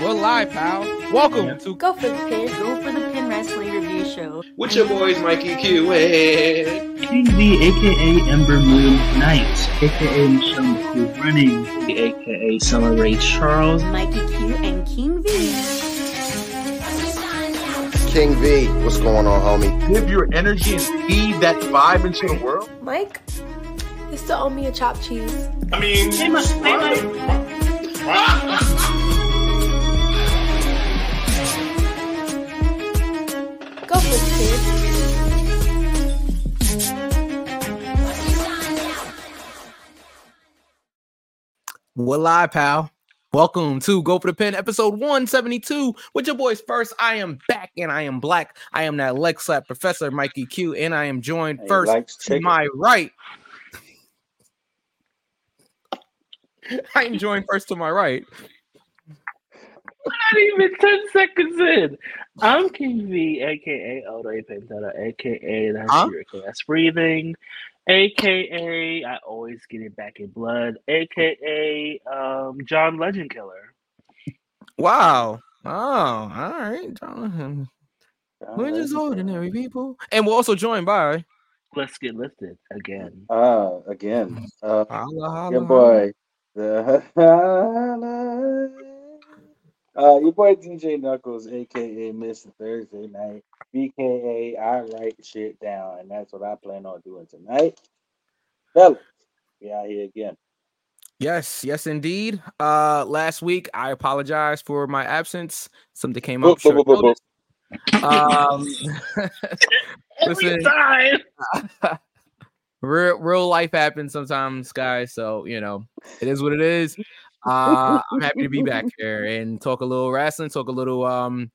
We're live, pal. Welcome to Go for the pin. Go for the Pin Wrestling Review Show. With your boys, Mikey Q and King V, aka Ember Moon Knight, aka Michelle McCool Running, aka Summer Ray Charles. Mikey Q and King V. King V, what's going on, homie? give your energy and feed that vibe into the world. Mike, you still owe me a chopped cheese. I mean, Hey, my, hey, my. Go for the pin. We're live, pal. Welcome to Go for the Pin, episode 172. With your boys first, I am back and I am black. I am that leg slap professor, Mikey Q, and I am joined Hey, first to my right. I am joined first to my right. Not even 10 seconds in. I'm King V, aka Odo Pentata, aka That's Huh? Your Chaos Breathing, aka I always get it back in blood, aka um, John Legend Killer. Wow. Oh, all right. Jonathan. We're just ordinary people. And we're also joined by Let's get lifted again. Uh, again, uh, Holla, holla, your boy, the uh, your boy DJ Knuckles, aka Mr. Thursday Night, BKA. I write shit down, and that's what I plan on doing tonight. Fellas, we out here again. Yes, yes, indeed. Uh, last week I apologize for my absence. Something came up. Boop, boop, boop, boop, boop. Um, Every Listen. time. real, real life happens sometimes, guys. So you know, it is what it is. Uh, I'm happy to be back here and talk a little wrestling, talk a little um,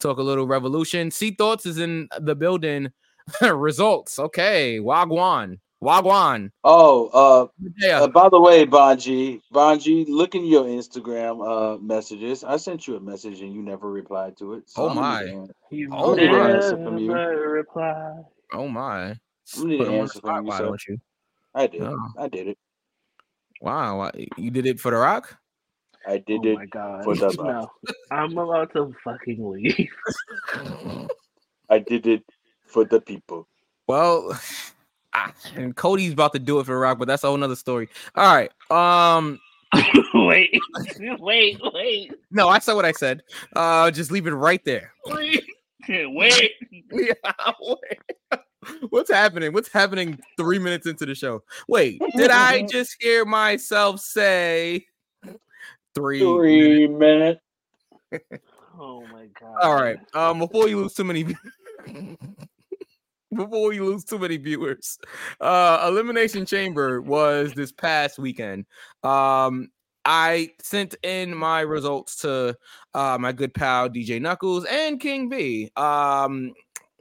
talk a little revolution. See thoughts is in the building. Results, okay. Wagwan, Wagwan. Oh, uh, Yeah. Uh, by the way, Bonji, Bonji, look in your Instagram uh messages. I sent you a message and you never replied to it. Oh my. You Oh, never never answer from you. reply. oh my. I'm gonna need Put an 'em answer from you. why So don't you? I did. Oh. I did it. Wow, you did it for the Rock? I did oh it. god. for the no. I'm about to fucking leave. I did it for the people. Well, ah, and Cody's about to do it for the Rock, but that's a whole nother story. All right. Um, wait, wait, wait, no, I said what I said. Uh, just leave it right there. wait, wait. Yeah, wait. What's happening? What's happening three minutes into the show? Wait, did I just hear myself say three? minutes? Three minutes. Oh my god. All right. Um, before you lose too many, before you lose too many viewers, uh, Elimination Chamber was this past weekend. Um, I sent in my results to uh my good pal DJ Knuckles and King V. Um,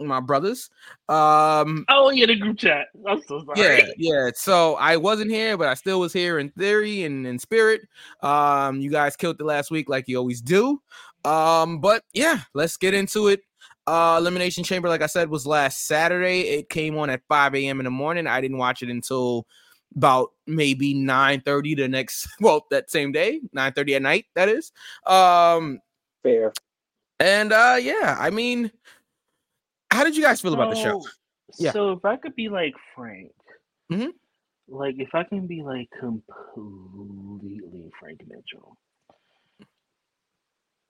my brothers. Um, Oh yeah, the group chat. I'm so sorry. yeah, yeah. So I wasn't here, but I still was here in theory and in spirit. Um, you guys killed it last week like you always do. Um, but yeah, let's get into it. Uh, Elimination Chamber, like I said, was last Saturday. It came on at 5 a.m. in the morning. I didn't watch it until about maybe 9 30 the next, well, that same day, 9 30 at night, that is. Um, Fair. and uh, yeah, I mean, how did you guys feel about the show? So- Yeah. So if I could be like Frank, Mhm. like if I can be like completely Frank Mitchell,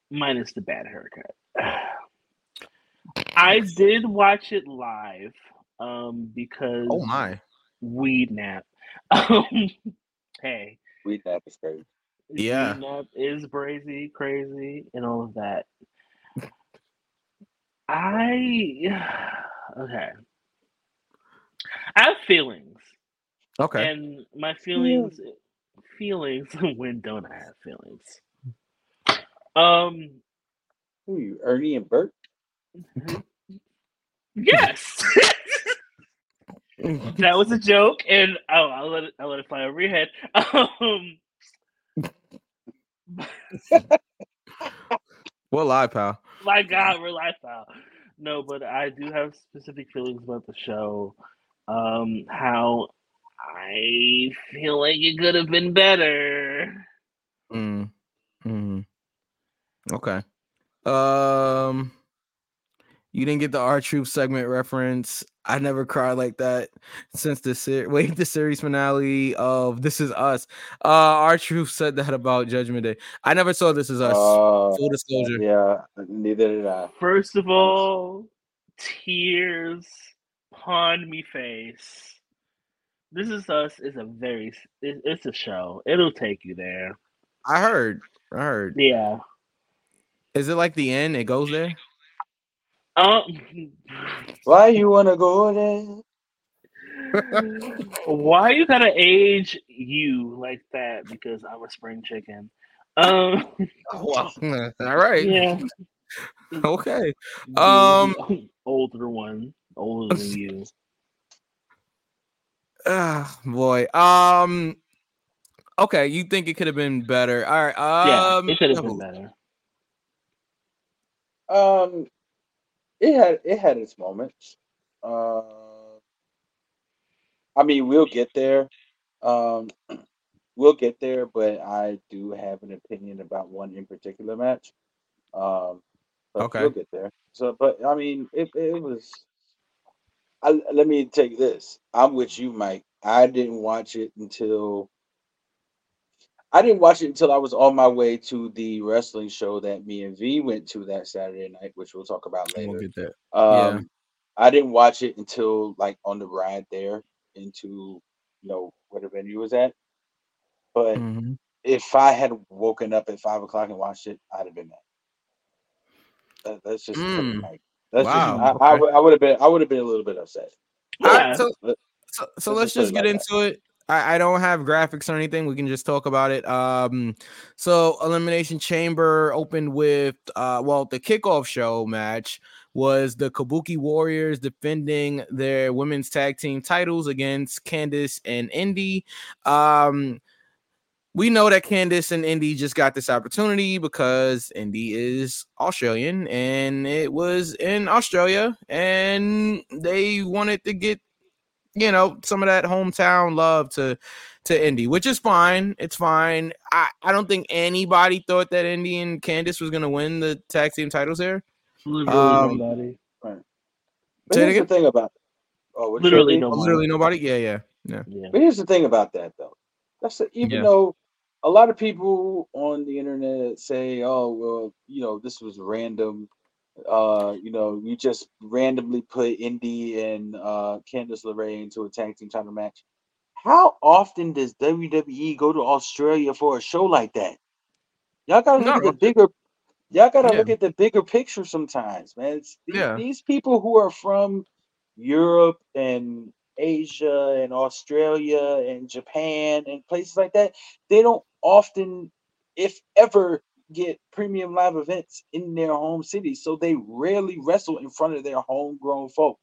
minus the bad haircut. I did watch it live, um, because Oh my. weed nap. Um, hey, nap is crazy. Yeah. weed nap is crazy, crazy, and all of that. I okay. I have feelings, Okay. and my feelings, feelings. when don't I have feelings? Um. Who are you, Ernie and Bert? Yes. that was a joke, and oh, I'll let it, I'll let it fly over your head. Um, Well, live, pal. my God, we're now. No, but I do have specific feelings about the show. Um, how I feel like it could have been better. Mm. Mm. Okay. Um you didn't get the R Truth segment reference. I never cried like that since the ser- wait the series finale of This Is Us. Uh R Truth said that about Judgment Day. I never saw This Is Us. Uh, Full disclosure. yeah, neither did I. First of all, tears upon me face. This is us is a very it, it's a show. It'll take you there. I heard. I heard. Yeah. Is it like the end? It goes there? Um. Why you wanna go there? Why you gotta age you like that? Because I'm a spring chicken. Um. Oh, wow. All right. Yeah. Okay. Um, older one, older than you. Ah, boy. Um. Okay, you think it could have been better? All right. Yeah, Um. it could have been better. Um, it had it had its moments. Uh, I mean, we'll get there. Um, we'll get there, but I do have an opinion about one in particular match. Um, but Okay. we'll get there. So, but I mean, it it was. I, let me take this. I'm with you, Mike. I didn't watch it until I didn't watch it until I was on my way to the wrestling show that me and V went to that Saturday night, which we'll talk about We'll later. get there. Um, Yeah. I didn't watch it until like on the ride there into you know where the venue was at. But Mhm. if I had woken up at five o'clock and watched it, I'd have been mad. That, that's just Mm. like that's Wow, just I, I, would- I would have been I would have been a little bit upset. All right, Yeah. so Let- so, so let's let's just put just it get like into it. I, I don't have graphics or anything. We can just talk about it. Um, so Elimination Chamber opened with uh, well, the kickoff show match was the Kabuki Warriors defending their women's tag team titles against Candice and Indy. Um, we know that Candice and Indy just got this opportunity because Indy is Australian and it was in Australia and they wanted to get you know some of that hometown love to to Indy, which is fine. It's fine. I, I don't think anybody thought that Indy and Candice was gonna win the tag team titles here. Literally Um, nobody. But here's the thing about oh, Literally nobody. Literally nobody. Yeah, yeah, yeah. Yeah. But here's the thing about that though. That's the, even Yeah. though a lot of people on the internet say, "Oh, well, you know, this was random." Uh, you know, you just randomly put Indy and uh Candice LeRae into a tag team title match. How often does WWE go to Australia for a show like that? Y'all gotta look No. at the bigger. Y'all gotta Yeah. look at the bigger picture sometimes, man. It's, these, Yeah. these people who are from Europe and Asia and Australia and Japan and places like that, they don't often, if ever, get premium live events in their home cities. So they rarely wrestle in front of their homegrown folk.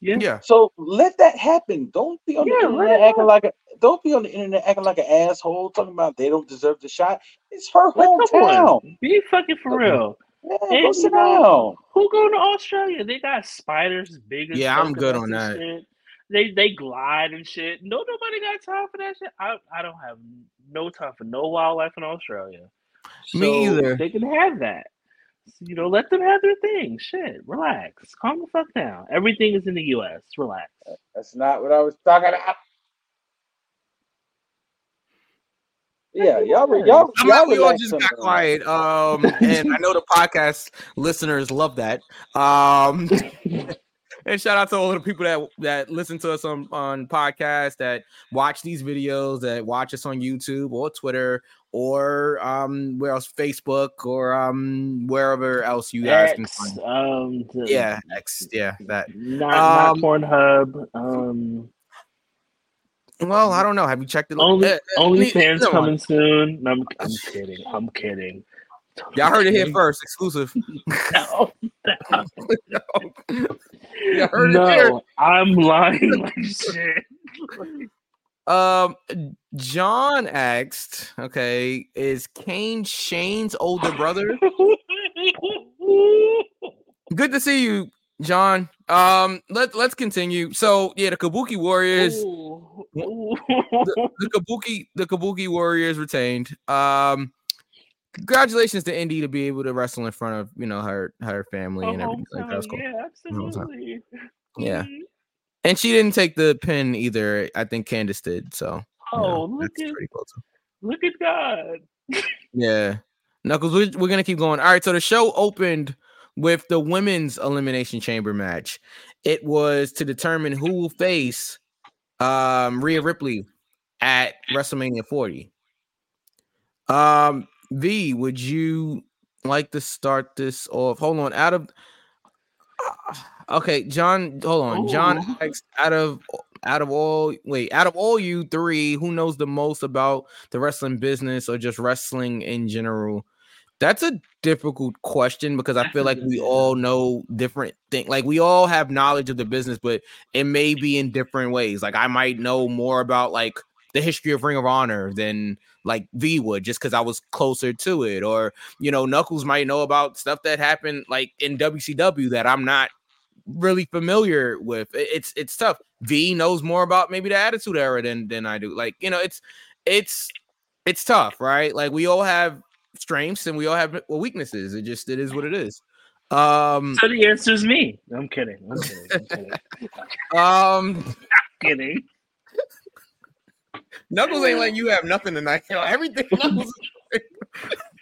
Yeah. Yeah. So let that happen. Don't be on Yeah, the internet it acting like a don't be on the internet acting like an asshole talking about they don't deserve the shot. It's her Like, come hometown. Be fucking for real. Yeah, And go sit you know, down. Who going to Australia? They got spiders big as Yeah, I'm good on that. Shit. They they glide and shit. No, nobody got time for that shit. I, I don't have no time for no wildlife in Australia. Me either. They can have that. You know, let them have their thing. Shit, relax. Calm the fuck down. Everything is in the U.S. Relax. That's not what I was talking about. Yeah, y'all, re- y'all, I'm y'all not, we all just on got quiet. Um, and I know the podcast listeners love that. Um, and shout out to all the people that that listen to us on on podcasts, that watch these videos, that watch us on YouTube or Twitter or um where else Facebook or um wherever else you guys can find. um, the- Yeah, X, yeah, that. Not not Um, Pornhub. Um, Well, I don't know. Have you checked it? only eh, only fans mind. coming soon. No, I'm, I'm kidding. I'm kidding. Y'all heard it here first, exclusive. kidding. No, You heard it here. I'm lying like shit. Um, John asked, okay, is Kane Shane's older brother? Good to see you, John. Um, let let's continue. So yeah, the Kabuki Warriors, Ooh, ooh. the Kabuki, the Kabuki Warriors retained. Um, congratulations to Indy to be able to wrestle in front of you know her her family Oh, and everything like that. Cool. yeah, absolutely. Yeah. Mhm. And she didn't take the pin either. I think Candice did. So Oh, look at cool look at God. Yeah. Knuckles, we're, we're gonna keep going. All right, so the show opened with the women's elimination chamber match. It was to determine who will face um Rhea Ripley at WrestleMania 40. Um, V, would you like to start this off? Hold on, out of okay, John, hold on. John oh. asks out of out of all wait, out of all you three, who knows the most about the wrestling business or just wrestling in general? That's a difficult question because I feel like we all know different things. Like we all have knowledge of the business, but it may be in different ways. Like I might know more about like the history of Ring of Honor than like V would just because I was closer to it. Or, you know, Knuckles might know about stuff that happened like in WCW that I'm not really familiar with. It's it's tough. V knows more about maybe the attitude era than than I do. Like, you know, it's it's it's tough, right? Like we all have strengths and we all have weaknesses. It just it is what it is. Um So the answer is me. I'm kidding. I'm kidding. I'm kidding. um kidding. Knuckles ain't like you have nothing tonight. You know, everything Knuckles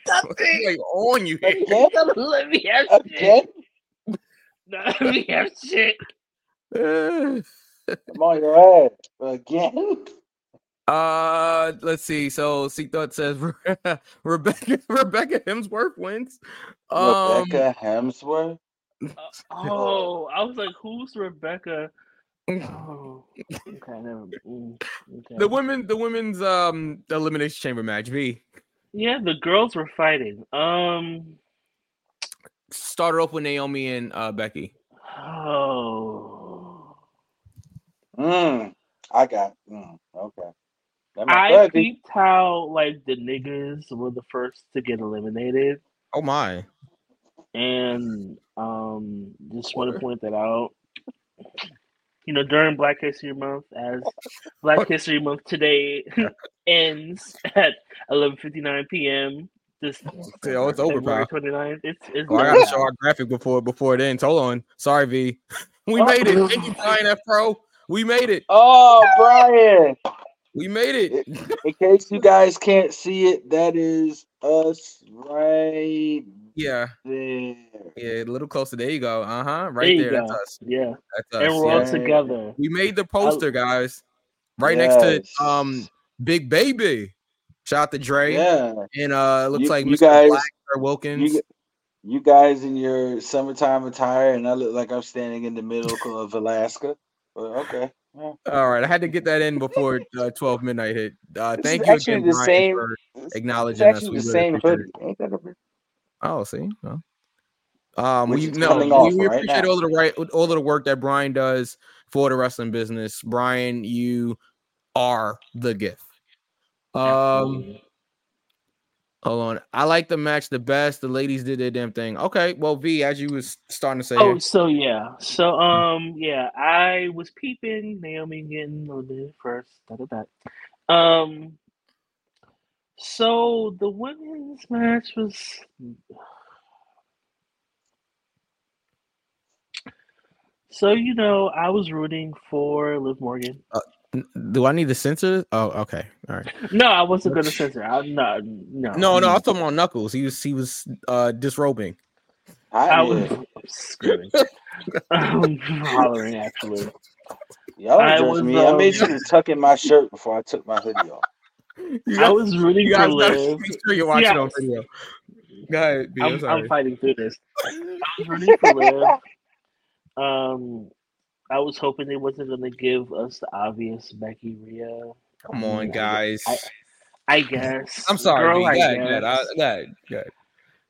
Nothing. like on you. Again? Let me have shit. Again? No, Let me have shit. Uh, I'm on your ass. Again? Uh, let's see. So C Thought says Rebecca Rebecca Hemsworth wins. Um, Rebecca Hemsworth? Oh, I was like, who's Rebecca? Oh, okay, never. Mm, okay. the women, the women's um elimination chamber match. V yeah, the girls were fighting. Um, started off with Naomi and uh Becky. oh, Mm, I got mm, okay. I buddy. peeped how like the niggas were the first to get eliminated, Oh my! and um, just want to point that out. You know, during Black History Month, as Black History Month today ends at 11:59 p.m. This Oh, it's over, February pal. 29th. It's it's Oh, I over gotta show our graphic before before it ends. Hold on. Sorry, V. We Oh. made it. Thank you, Brian F. Pro. We made it. Oh, Brian! We made it. In case you guys can't see it, that is us right Yeah, there. yeah. A little closer. There you go. Uh huh. Right you there. That's us. Yeah, That's us. and we're all yeah. yeah. together. We made the poster, guys. Right next to um Big Baby. Shout out to Dre. Yeah. And uh it looks You- like you Mr. guys- Black or Wilkins. You, you guys in your summertime attire, and I look like I'm standing in the middle of Alaska. But okay. Yeah. All right, I had to get that in before uh, 12 midnight hit. Uh thank you again, the Brian, same- for acknowledging us. actually We the really same hoodie. it. Ain't that a bit? Oh, see, no. Um, Which we no, we, off we appreciate now. all of the right, all of the work that Brian does for the wrestling business. Brian, you are the gift. Um, hold on, I like the match the best. The ladies did their damn thing. Okay, well, V, as you was starting to say, Oh, so yeah, so um, yeah, I was peeping Naomi getting eliminated first. Da, da, da. Um, so the women's match was. So you know, I was rooting for Liv Morgan. N- do I need to censor? Oh, okay, all right. No, I wasn't gonna censor. I no, no, No, no, I was talking about Knuckles. He was he was uh disrobing. I I, was yeah. screaming, um, hollering actually. Y'all I judge was, me. I made um, sure to tuck in my shirt before I took my hoodie off. You I was rooting you for guys gotta Liv. make sure you're watching on video. Go ahead, B, I'm, I'm, sorry. I'm fighting through this. I was rooting for Liv. Um, I was hoping they wasn't gonna give us the obvious Becky Rhea. Come I on, mean, guys. I, I guess. I'm sorry, Girl. I guess. I- go ahead, go.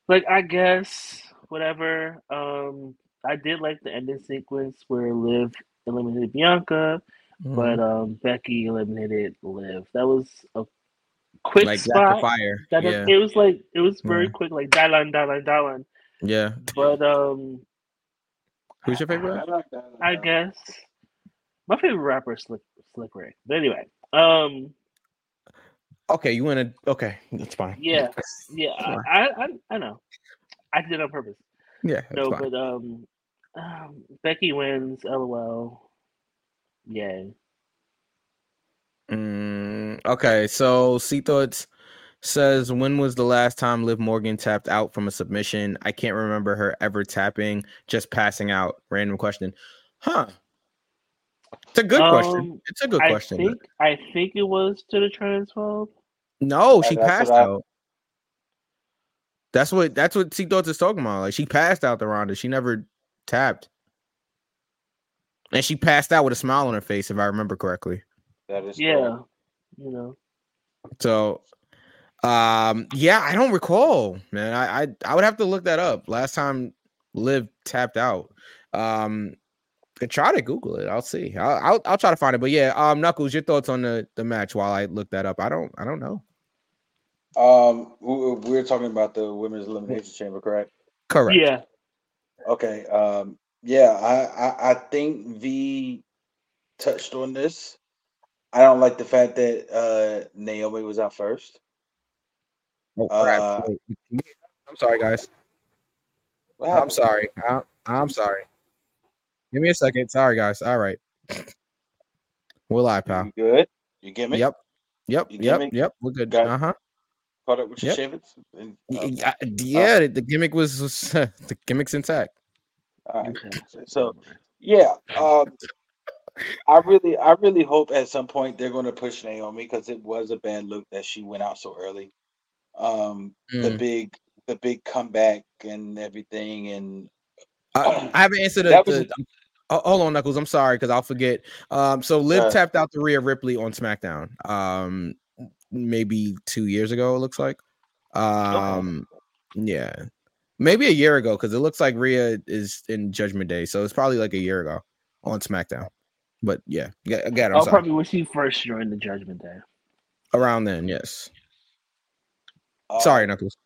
Like I guess whatever. Um, I did like the ending sequence where Liv eliminated Bianca, but Mhm. um, Becky eliminated Liv. That was a quick like spot. fire. That yeah, it was like it was very Yeah. quick, like Dylan, Dylan, Dylan. yeah. But um, Who's your favorite? I guess my favorite rapper is Slick Slick Rick. But anyway, um, Okay, you want to? Okay, that's fine. Yeah, yeah, I, I, I, I know. I did it on purpose. Yeah, No, fine. but um, um, Becky wins. LOL. Yay. Mm, okay, so C Thoughts says when was the last time Liv Morgan tapped out from a submission? I can't remember her ever tapping, just passing out. Random question. Huh. It's a good question. Um, It's a good I question. think I think it was to the transphobe. No, Yeah, she passed what I- out. That's what that's what C Thoughts is talking about. Like she passed out the Ronda. She never tapped. And she passed out with a smile on her face, if I remember correctly. That is Yeah, correct. you know. So um yeah, I don't recall, man. I I, I would have to look that up. Last time Liv tapped out. Um could try to Google it. I'll see. I'll, I'll I'll try to find it. But yeah, um Knuckles, your thoughts on the the match while I look that up. I don't I don't know. Um, we, we we're talking about the women's elimination chamber, correct? Correct. Yeah, Okay. Um, yeah, I, I I think V touched on this. I don't like the fact that uh Naomi was out first. Oh, crap. Uh, I'm sorry, guys. I'm sorry. I'm, I'm sorry. Give me a second. Sorry, guys. All right. We're live, pal. You good? You get me? Yep. Yep. You Yep. Yep. We're good. Uh huh. Caught up with your Yep. shavings? And- okay, Yeah. the, the gimmick was, was the gimmick's intact. all right. So yeah, um, I really, I really hope at some point they're going to push Naomi because it was a bad look that she went out so early. Um, the Mm. big, the big comeback and everything, and I, I haven't answered the, That was- the- oh, hold on, Knuckles. I'm sorry because I'll forget. Um, so Liv Uh, tapped out the Rhea Ripley on SmackDown. Um, maybe two years ago. It looks like. Um, yeah, maybe a year ago because it looks like Rhea is in Judgment Day, so it's probably like a year ago on SmackDown. But yeah, yeah, again, I'm I'll sorry. probably when she first joined the Judgment Day. Around then, yes. Uh, Sorry, Knuckles.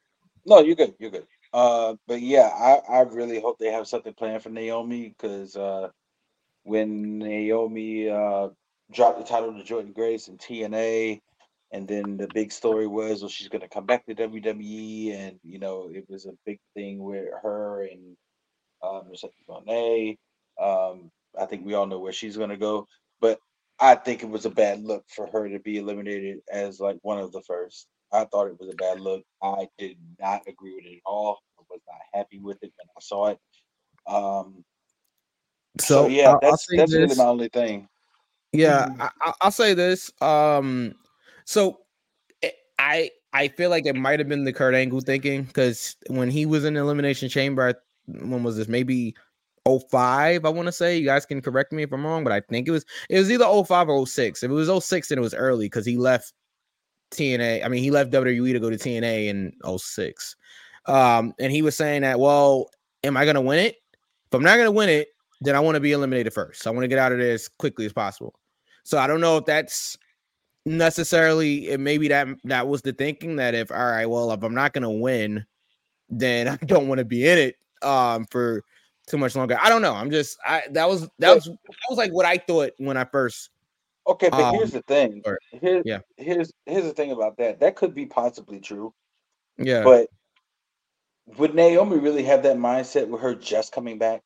No, you're good. You're good. Uh, but yeah, I, I really hope they have something planned for Naomi because uh, when Naomi uh, dropped the title to Jordynne Grace and TNA, and then the big story was, well, she's going to come back to WWE, and you know, it was a big thing with her and um, Mercedes Moné. Um, I think we all know where she's going to go, but I think it was a bad look for her to be eliminated as like one of the first. I thought it was a bad look. I did not agree with it at all. I was not happy with it when I saw it. Um, so, So, yeah, I'll- I'll that's say really my only thing. Yeah, Mhm. I, I- I'll say this. Um, so I I feel like it might have been the Kurt Angle thinking because when he was in the Elimination Chamber, I- when was this? Maybe 05, I want to say. You guys can correct me if I'm wrong, but I think it was it was either 05 or 06. If it was 06, then it was early because he left TNA. I mean, he left WWE to go to TNA in 06. Um, and he was saying that, well, am I gonna win it? If I'm not gonna win it, then I want to be eliminated first. I want to get out of there as quickly as possible. So I don't know if that's necessarily it maybe that that was the thinking that if all right, well, if I'm not gonna win, then I don't want to be in it um for too much longer. I don't know. I'm just I that was that was that was like what I thought when I first Okay, but Um, here's the thing. or- Here, yeah. Here's here's the thing about that. That could be possibly true, yeah but would Naomi really have that mindset with her just coming back?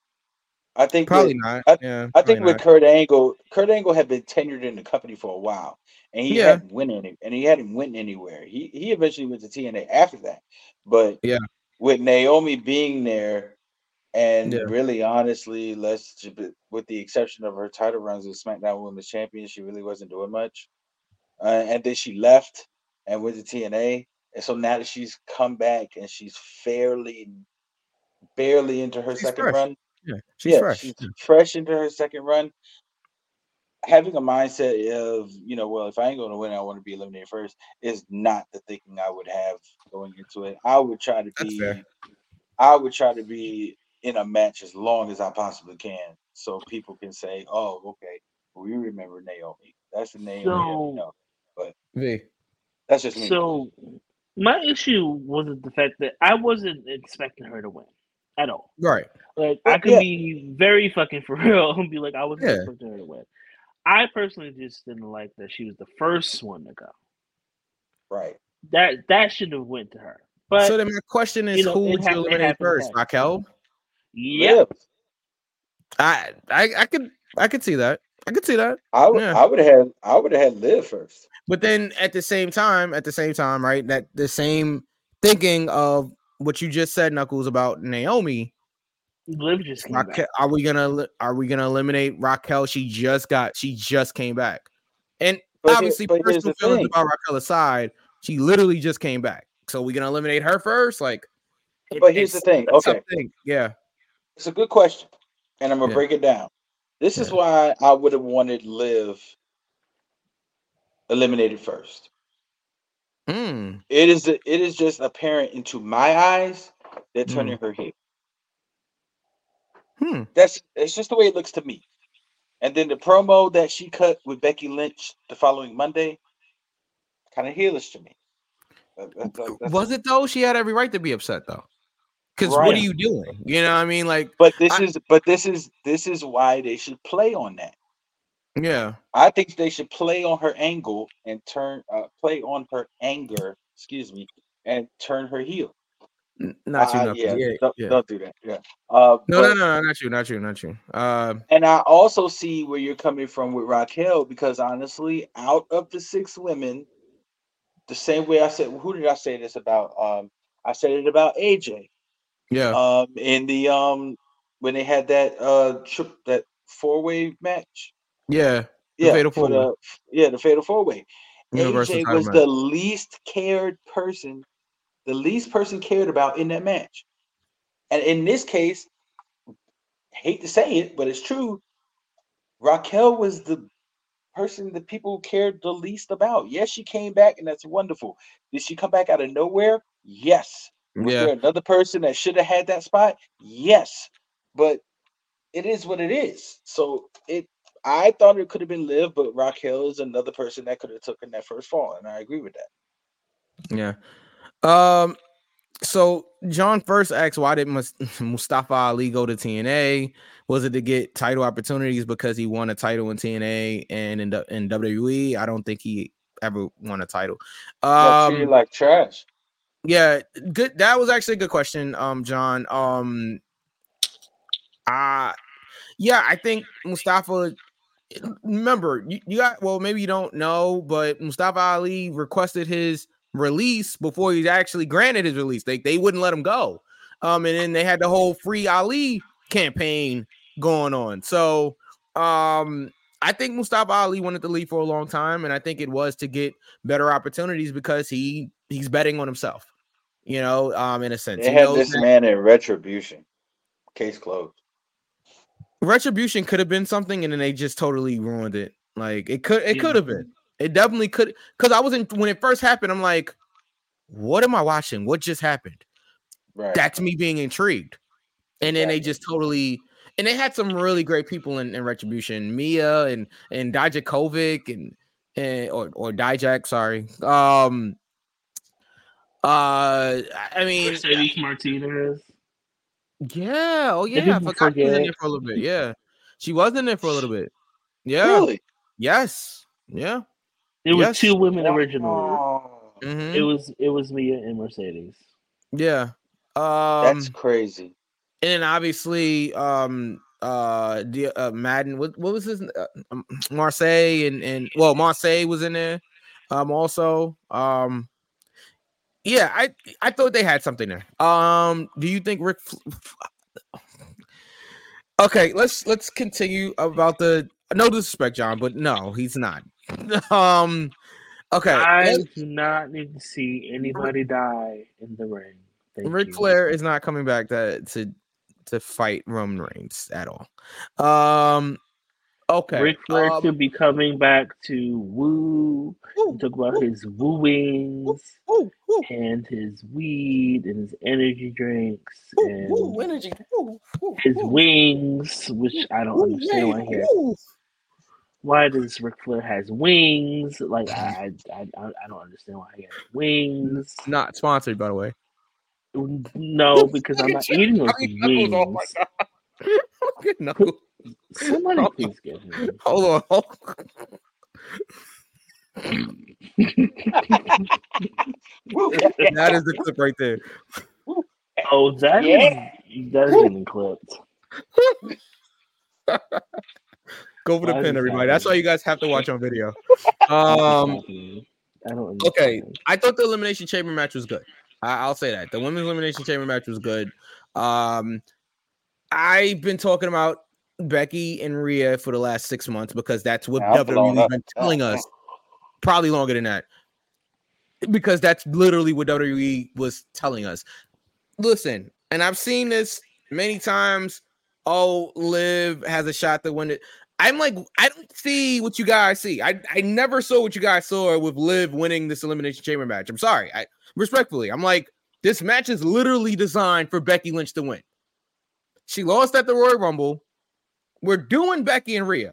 I think with- probably not. I- yeah, I think with Kurt Angle, Kurt Angle had been tenured in the company for a while, and he Yeah. hadn't went any, and he hadn't win anywhere. He he eventually went to TNA after that, but Yeah. with Naomi being there, and Yeah. really honestly, let's with the exception of her title runs with SmackDown Women's Champion, she really wasn't doing much, uh, and then she left and went to TNA, and so now that she's come back and she's fairly, barely into her She's second fresh. run yeah, she's yeah, fresh. she's fresh into her second run. Having a mindset of, you know, well, if I ain't going to win, I want to be eliminated first is not the thinking I would have going into it. I would try to That's be, fair. I would try to be in a match as long as I possibly can, so people can say, "Oh, okay, we remember Naomi. That's the name that we So- know." V. That's just me. So my issue wasn't the fact that I wasn't expecting her to win at all. Right. Like I could yeah. be very fucking for real and be like, I wasn't Yeah. expecting her to win. I personally just didn't like that she was the first one to go. Right. That that should have went to her. But so then my question is, you know, who it would you hap- it eliminate happened first, fast. Raquel? yeah, I, I, I could, I could see that. I could see that. I would Yeah. I would have had I would have had Liv first. But then at the same time, at the same time, right? That the same thinking of what you just said, Knuckles, about Naomi. Liv just came Raquel, back. are we gonna are we gonna eliminate Raquel? She just got she just came back, and But obviously but here's personal the feelings thing. about Raquel aside, she literally just came back. So we're gonna eliminate her first? Like, it- But here's the thing, okay. thing, Yeah, It's a good question, and I'm gonna Yeah. break it down. This is why I would have wanted Liv eliminated first. Hmm. It is it is just apparent into my eyes they're Mm. turning her heel. Hmm. That's it's just the way it looks to me. And then the promo that she cut with Becky Lynch the following Monday, kind of heelish to me. That- that- that- that's- Was it though? She had every right to be upset though. Because what are you doing? You know, what I mean, like, But this I- is but this is this is why they should play on that. yeah, I think they should play on her angle and turn uh, play on her anger, excuse me, and turn her heel. Not you, Uh, Knuckles. yeah, yeah, don't, yeah. don't do that. Yeah. Uh, No, but- no, no, no, not you, not you, not you. Uh, And I also see where you're coming from with Raquel because honestly, out of the six women, the same way I said, who did I say this about? Um, I said it about AJ. Yeah, Um, in the um when they had that uh trip that four way match. yeah. The Yeah, Fatal Four-Way. the yeah the fatal four way. AJ was match. the least cared person, the least person cared about in that match. And in this case, hate to say it, but it's true. Raquel was the person that people cared the least about. Yes, she came back, and that's wonderful. Did she come back out of nowhere? Yes. Was Yeah. there another person that should have had that spot? Yes. But it is what it is. So it I thought it could have been Liv, but Raquel is another person that could have taken that first fall, and I agree with that. Yeah. Um. So John first asked, "Why did Mustafa Ali go to TNA? Was it to get title opportunities because he won a title in TNA and in, in WWE? I don't think he ever won a title. Um. like trash. Yeah. Good. That was actually a good question. Um. John. Um. Uh yeah. I think Mustafa. Remember, you, you got well. Maybe you don't know, but Mustafa Ali requested his release before he's actually granted his release. They they wouldn't let him go. Um, and then they had the whole free Ali campaign going on. So um I think Mustafa Ali wanted to leave for a long time, and I think it was to get better opportunities because he he's betting on himself, you know, um, in a sense. They He had this that man in retribution. Case closed. retribution could have been something, and then they just totally ruined it. Like it could it Yeah. could have been. It definitely could because I wasn't when it first happened, I'm like, what am I watching? What just happened? Right. that's me being intrigued. And then they just totally and they had some really great people in, in Retribution, Mia and and Dijakovic and and or or Dijak, sorry. Um uh I mean Mercedes Martinez. yeah, oh yeah, I people forgot she was in there for a little bit. Yeah. She was in there for a little bit. Yeah. Really? Yes. Yeah. There was Yes. two women originally. Wow. mhm, It was it was Mia and Mercedes. Yeah. Um That's crazy. and then obviously um uh the uh Madden what, what was his uh, um, Marseille and and well Marseille was in there um also um yeah I I thought they had something there um do you think Rick Okay let's let's continue about the no disrespect John but no he's not um okay I do not need to see anybody die in the ring. Thank Ric you. Flair is not coming back to to to fight Roman Reigns at all. Um, okay. Ric Flair um, could be coming back to woo. woo, Talk about woo, his wooings woo, woo, and his weed and his energy drinks woo, and woo, energy. Woo, woo, his woo, wings, which I don't woo, understand why yeah, he Why does Ric Flair has wings? Like I, I, I, I don't understand why he has wings. Not sponsored, by the way. No, because I'm not eating those I mean, Knuckles, wings. oh my god. Look at Knuckles. Somebody please get him. Hold on. Hold on. that is the clip right there. Oh, that is Yeah. that is getting clipped. Go for the Why pin, this everybody. That's why happening? you guys have to watch on video. Um. I don't okay. I thought the elimination chamber match was good. I, I'll say that the women's elimination chamber match was good. Um, I've been talking about Becky and Rhea for the last six months because that's what WWE's been telling us. Probably longer than that, because that's literally what WWE was telling us. Listen, and I've seen this many times. Oh, Liv has a shot to win it. I'm like, I don't see what you guys see. I, I never saw what you guys saw with Liv winning this elimination chamber match. I'm sorry. I respectfully, I'm like, this match is literally designed for Becky Lynch to win. She lost at the Royal Rumble. We're doing Becky and Rhea.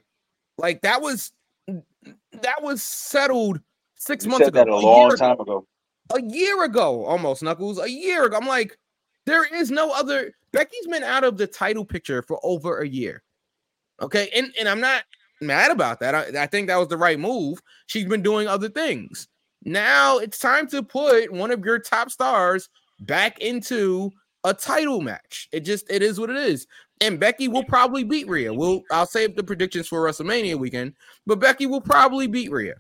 Like that was that was settled six You months ago. a year long ago time ago. a year ago, almost Knuckles. A year ago, I'm like, there is no other. Becky's been out of the title picture for over a year. Okay, and and I'm not mad about that. I, I think that was the right move. She's been doing other things. Now it's time to put one of your top stars back into a title match. It just it is what it is. And Becky will probably beat Rhea. We'll I'll save the predictions for WrestleMania weekend, but Becky will probably beat Rhea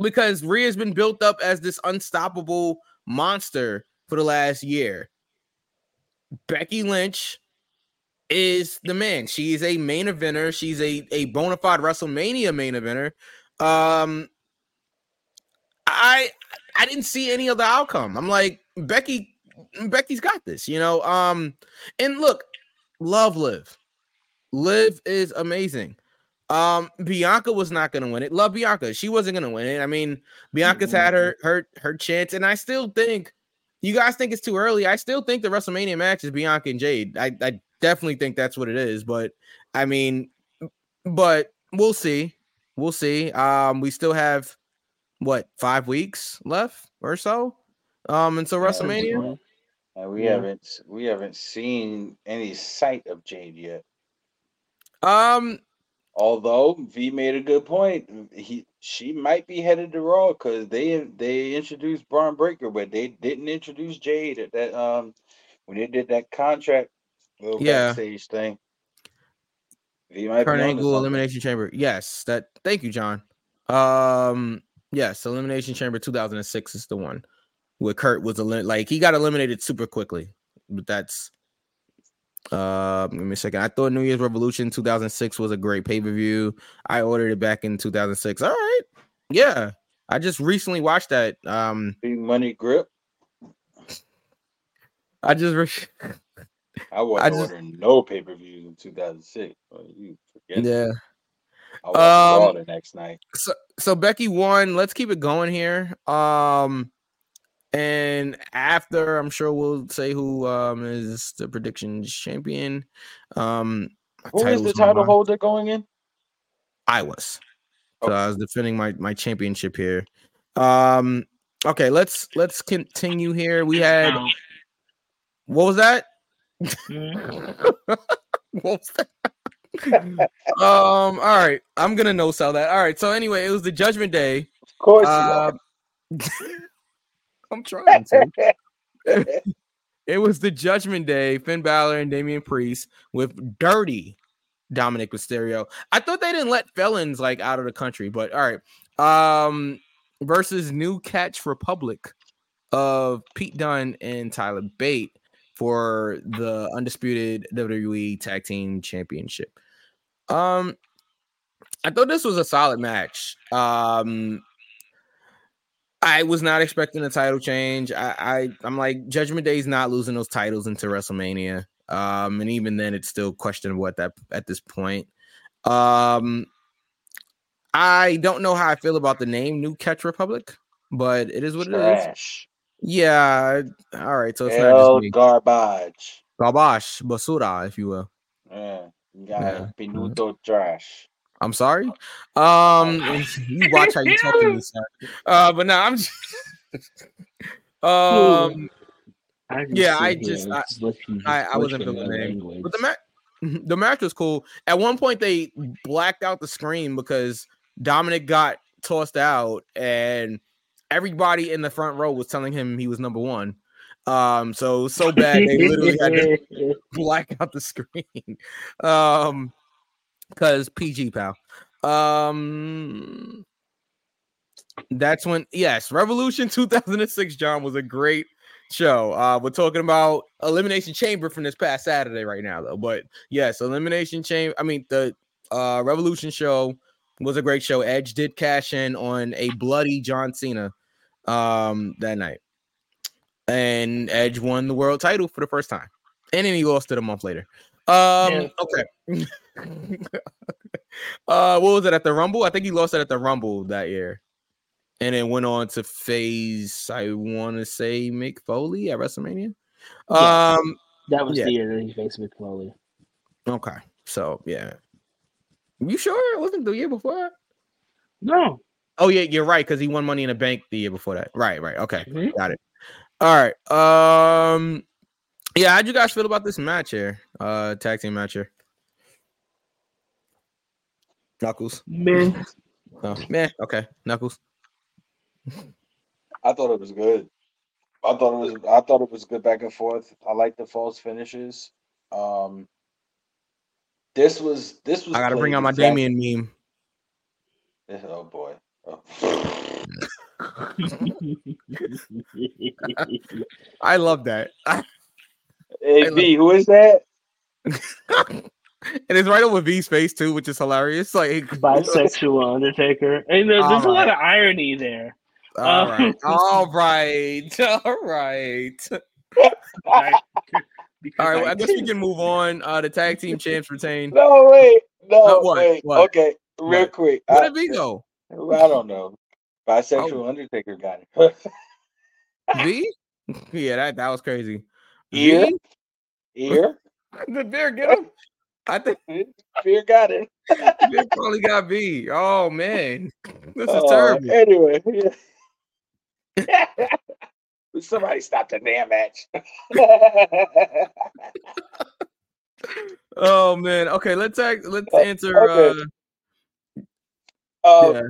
because Rhea's been built up as this unstoppable monster for the last year. Becky Lynch is the man. She is a main eventer. She's a, a bona fide WrestleMania main eventer. Um, I I didn't see any other outcome. I'm like Becky. Becky's got this, you know. Um, and look, love Liv. Liv is amazing. Um, Bianca was not gonna win it. Love Bianca. She wasn't gonna win it. I mean, Bianca's had her her her chance, and I still think you guys think it's too early. I still think the WrestleMania match is Bianca and Jade. I, I definitely think that's what it is, but I mean, but we'll see. We'll see. Um, we still have what five weeks left or so. Um, until WrestleMania. And we Yeah. haven't we haven't seen any sight of Jade yet. Um, Although V made a good point, he she might be headed to Raw because they they introduced Bron Breakker, but they didn't introduce Jade at that um when they did that contract little Yeah. backstage thing. V might Kurt be onto Angle something. Elimination Chamber. Yes, that. Thank you, John. Um, yes, Elimination Chamber 2006 is the one where Kurt was elim- like he got eliminated super quickly, but that's. Uh, give me second. I thought New Year's Revolution 2006 was a great pay per view. I ordered it back in 2006. All right, yeah, I just recently watched that. Um, Big money grip. I just re- I wasn't just- ordering no pay per views in 2006. You forget. yeah. I watched Raw Um, the next night. so so Becky won. Let's keep it going here. Um, and after I'm sure we'll say who um is the predictions champion. Um, my Who is the title holder going in? I was. So I was defending my my championship here. Um, okay, let's let's continue here. We had what was that? mm, what was that? um, all right, I'm gonna no sell that. All right, so anyway, it was the Judgment Day. Of course you Uh, are. I'm trying to. it was the Judgment Day, Finn Balor and Damian Priest with dirty Dominik Mysterio. I thought they didn't let felons like out of the country, but all right. Um, versus New Catch Republic of Pete Dunne and Tyler Bate for the undisputed WWE Tag Team Championship. Um, I thought this was a solid match. Um, I was not expecting a title change. I, I I'm like Judgment Day's not losing those titles into WrestleMania. Um, and even then, it's still questionable at that at this point. Um, I don't know how I feel about the name New Catch Republic, but it is what it is. Yeah. All right. So it's not just me. garbage. Garbage, basura, if you will. Yeah. You got Yeah. Pinuto trash. I'm sorry. Um, you watch how you talk to me, sir. Uh, but now I'm. Just, um, I Yeah, I just- I- let you just I, I wasn't feeling the that but the match, the match was cool. At one point, they blacked out the screen because Dominik got tossed out, and everybody in the front row was telling him he was number one. Um, so so bad they literally had to black out the screen. Um, because PG pal. Um, that's when yes, Revolution 2006. John was a great show. Uh, we're talking about Elimination Chamber from this past Saturday right now, though. But yes, Elimination Chamber. I mean, the uh Revolution show was a great show. Edge did cash in on a bloody John Cena um that night, and Edge won the world title for the first time, and then he lost it a month later. Um, Yeah. okay. uh, what was it at the Rumble? I think he lost it at the Rumble that year, and then went on to face. I want to say Mick Foley at WrestleMania. Yeah. Um, That was Yeah. the year that he faced Mick Foley. okay, so yeah, you sure it wasn't the year before? No. Oh yeah, you're right because he won Money in the Bank the year before that. Right, right. Okay, Mhm. got it. All right. Um, yeah, how'd you guys feel about this match here? Uh, tag team match here. Knuckles. Man. Oh, man. Okay, Knuckles. I thought it was good. I thought it was I thought it was good back and forth. I like the false finishes. Um this was this was I gotta bring out my exact- Damien meme. Oh boy. Oh. I love that. Hey love- B, who is that? And it's right over V's face too, which is hilarious. Like Bisexual Undertaker. And there- there's a lot of irony there. All Uh, right, all right, all right. Right? Because All right, well, I I guess we can move on. Uh, the tag team champs retain. No, wait. No, Uh, what? wait. What? Okay, real What? quick. Where did V go? I don't know. Bisexual Oh. Undertaker got it. V? Yeah, that that was crazy. Ear? V? Ear? Did Bear get him? I think Fear got it. Bear probably got V. Oh man, this is Uh, terrible. Anyway, yeah. somebody stop the damn match. Oh man. Okay, let's act, let's Uh, answer. okay. Uh, um, yeah.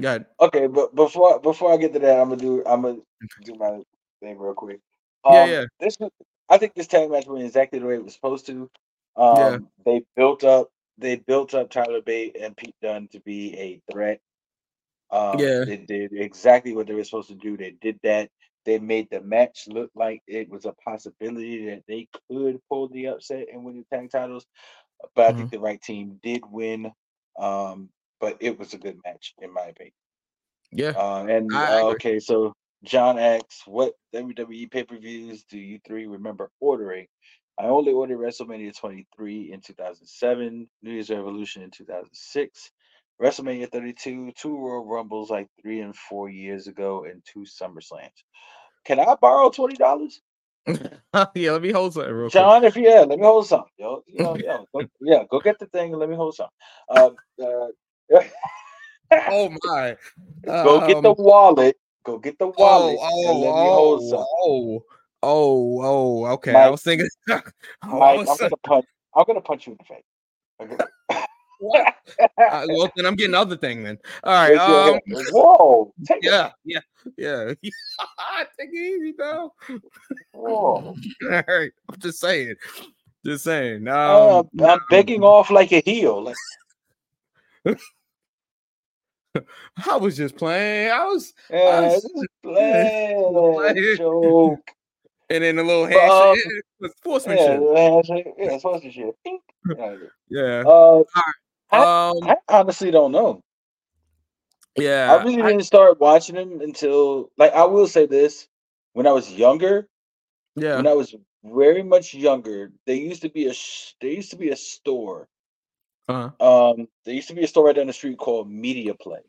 Good. Okay, but before before I get to that, I'm gonna do I'm gonna do my thing real quick. Yeah, Um, yeah. This I think this tag match went exactly the way it was supposed to. Um, Yeah. They built up they built up Tyler Bate and Pete Dunne to be a threat. Um, Yeah. They did exactly what they were supposed to do. They did that. They made the match look like it was a possibility that they could pull the upset and win the tag titles. But I think Mm-hmm. the right team did win. Um, but it was a good match in my opinion. Yeah. Uh, and uh, okay, so John asks, "What WWE pay per views do you three remember ordering?" I only ordered WrestleMania 23 in 2007, New Year's Revolution in 2006, WrestleMania 32, two Royal Rumbles like three and four years ago, and two SummerSlams. Can I borrow twenty dollars, yeah. Let me hold something real quick. John? If yeah, let me hold something, Yo, you know, yo, go, yeah, go get the thing and let me hold something. Um, uh, Oh my. go get the Um, wallet. Go get the Oh, wallet oh, and let me hold some. oh, oh, oh, oh, okay. I was thinking. oh, I Mike, was I'm gonna punch. I'm gonna punch you in the face. Okay? Uh, well, then I'm getting other thing then. All right. Um. Whoa! Take yeah, yeah, yeah. Take it easy, pal. Whoa. All right. I'm just saying. Just saying. Uh, Um, I'm begging off like a heel. Like, I was just playing. I was, yeah, was- this is playing Playing. joke. And then a little But, um, handshake. it was Yeah, sportsmanship. handshake. yeah, sponsorship. Pink. Yeah. Yeah. Uh, I- Um. I honestly don't know. Yeah. I really I- didn't start watching them until, like, I will say this: when I was younger, yeah. when I was very much younger, there used to be a sh- there used to be a store. Uh-huh. Um, there used to be a store right down the street called Media Play.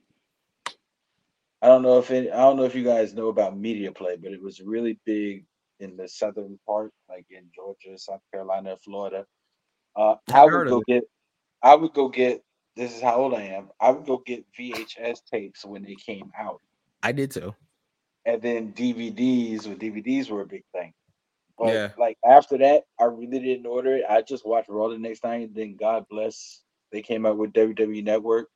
I don't know if it, I don't know if you guys know about Media Play, but it was really big in the southern part, like in Georgia, South Carolina, Florida. Uh, I would go get, I would go get. This is how old I am. I would go get VHS tapes when they came out, I did too. and then DVDs. When DVDs were a big thing. But Yeah. like after that, I really didn't order it. I just watched Raw the next night. And then God bless, they came out with WWE Network.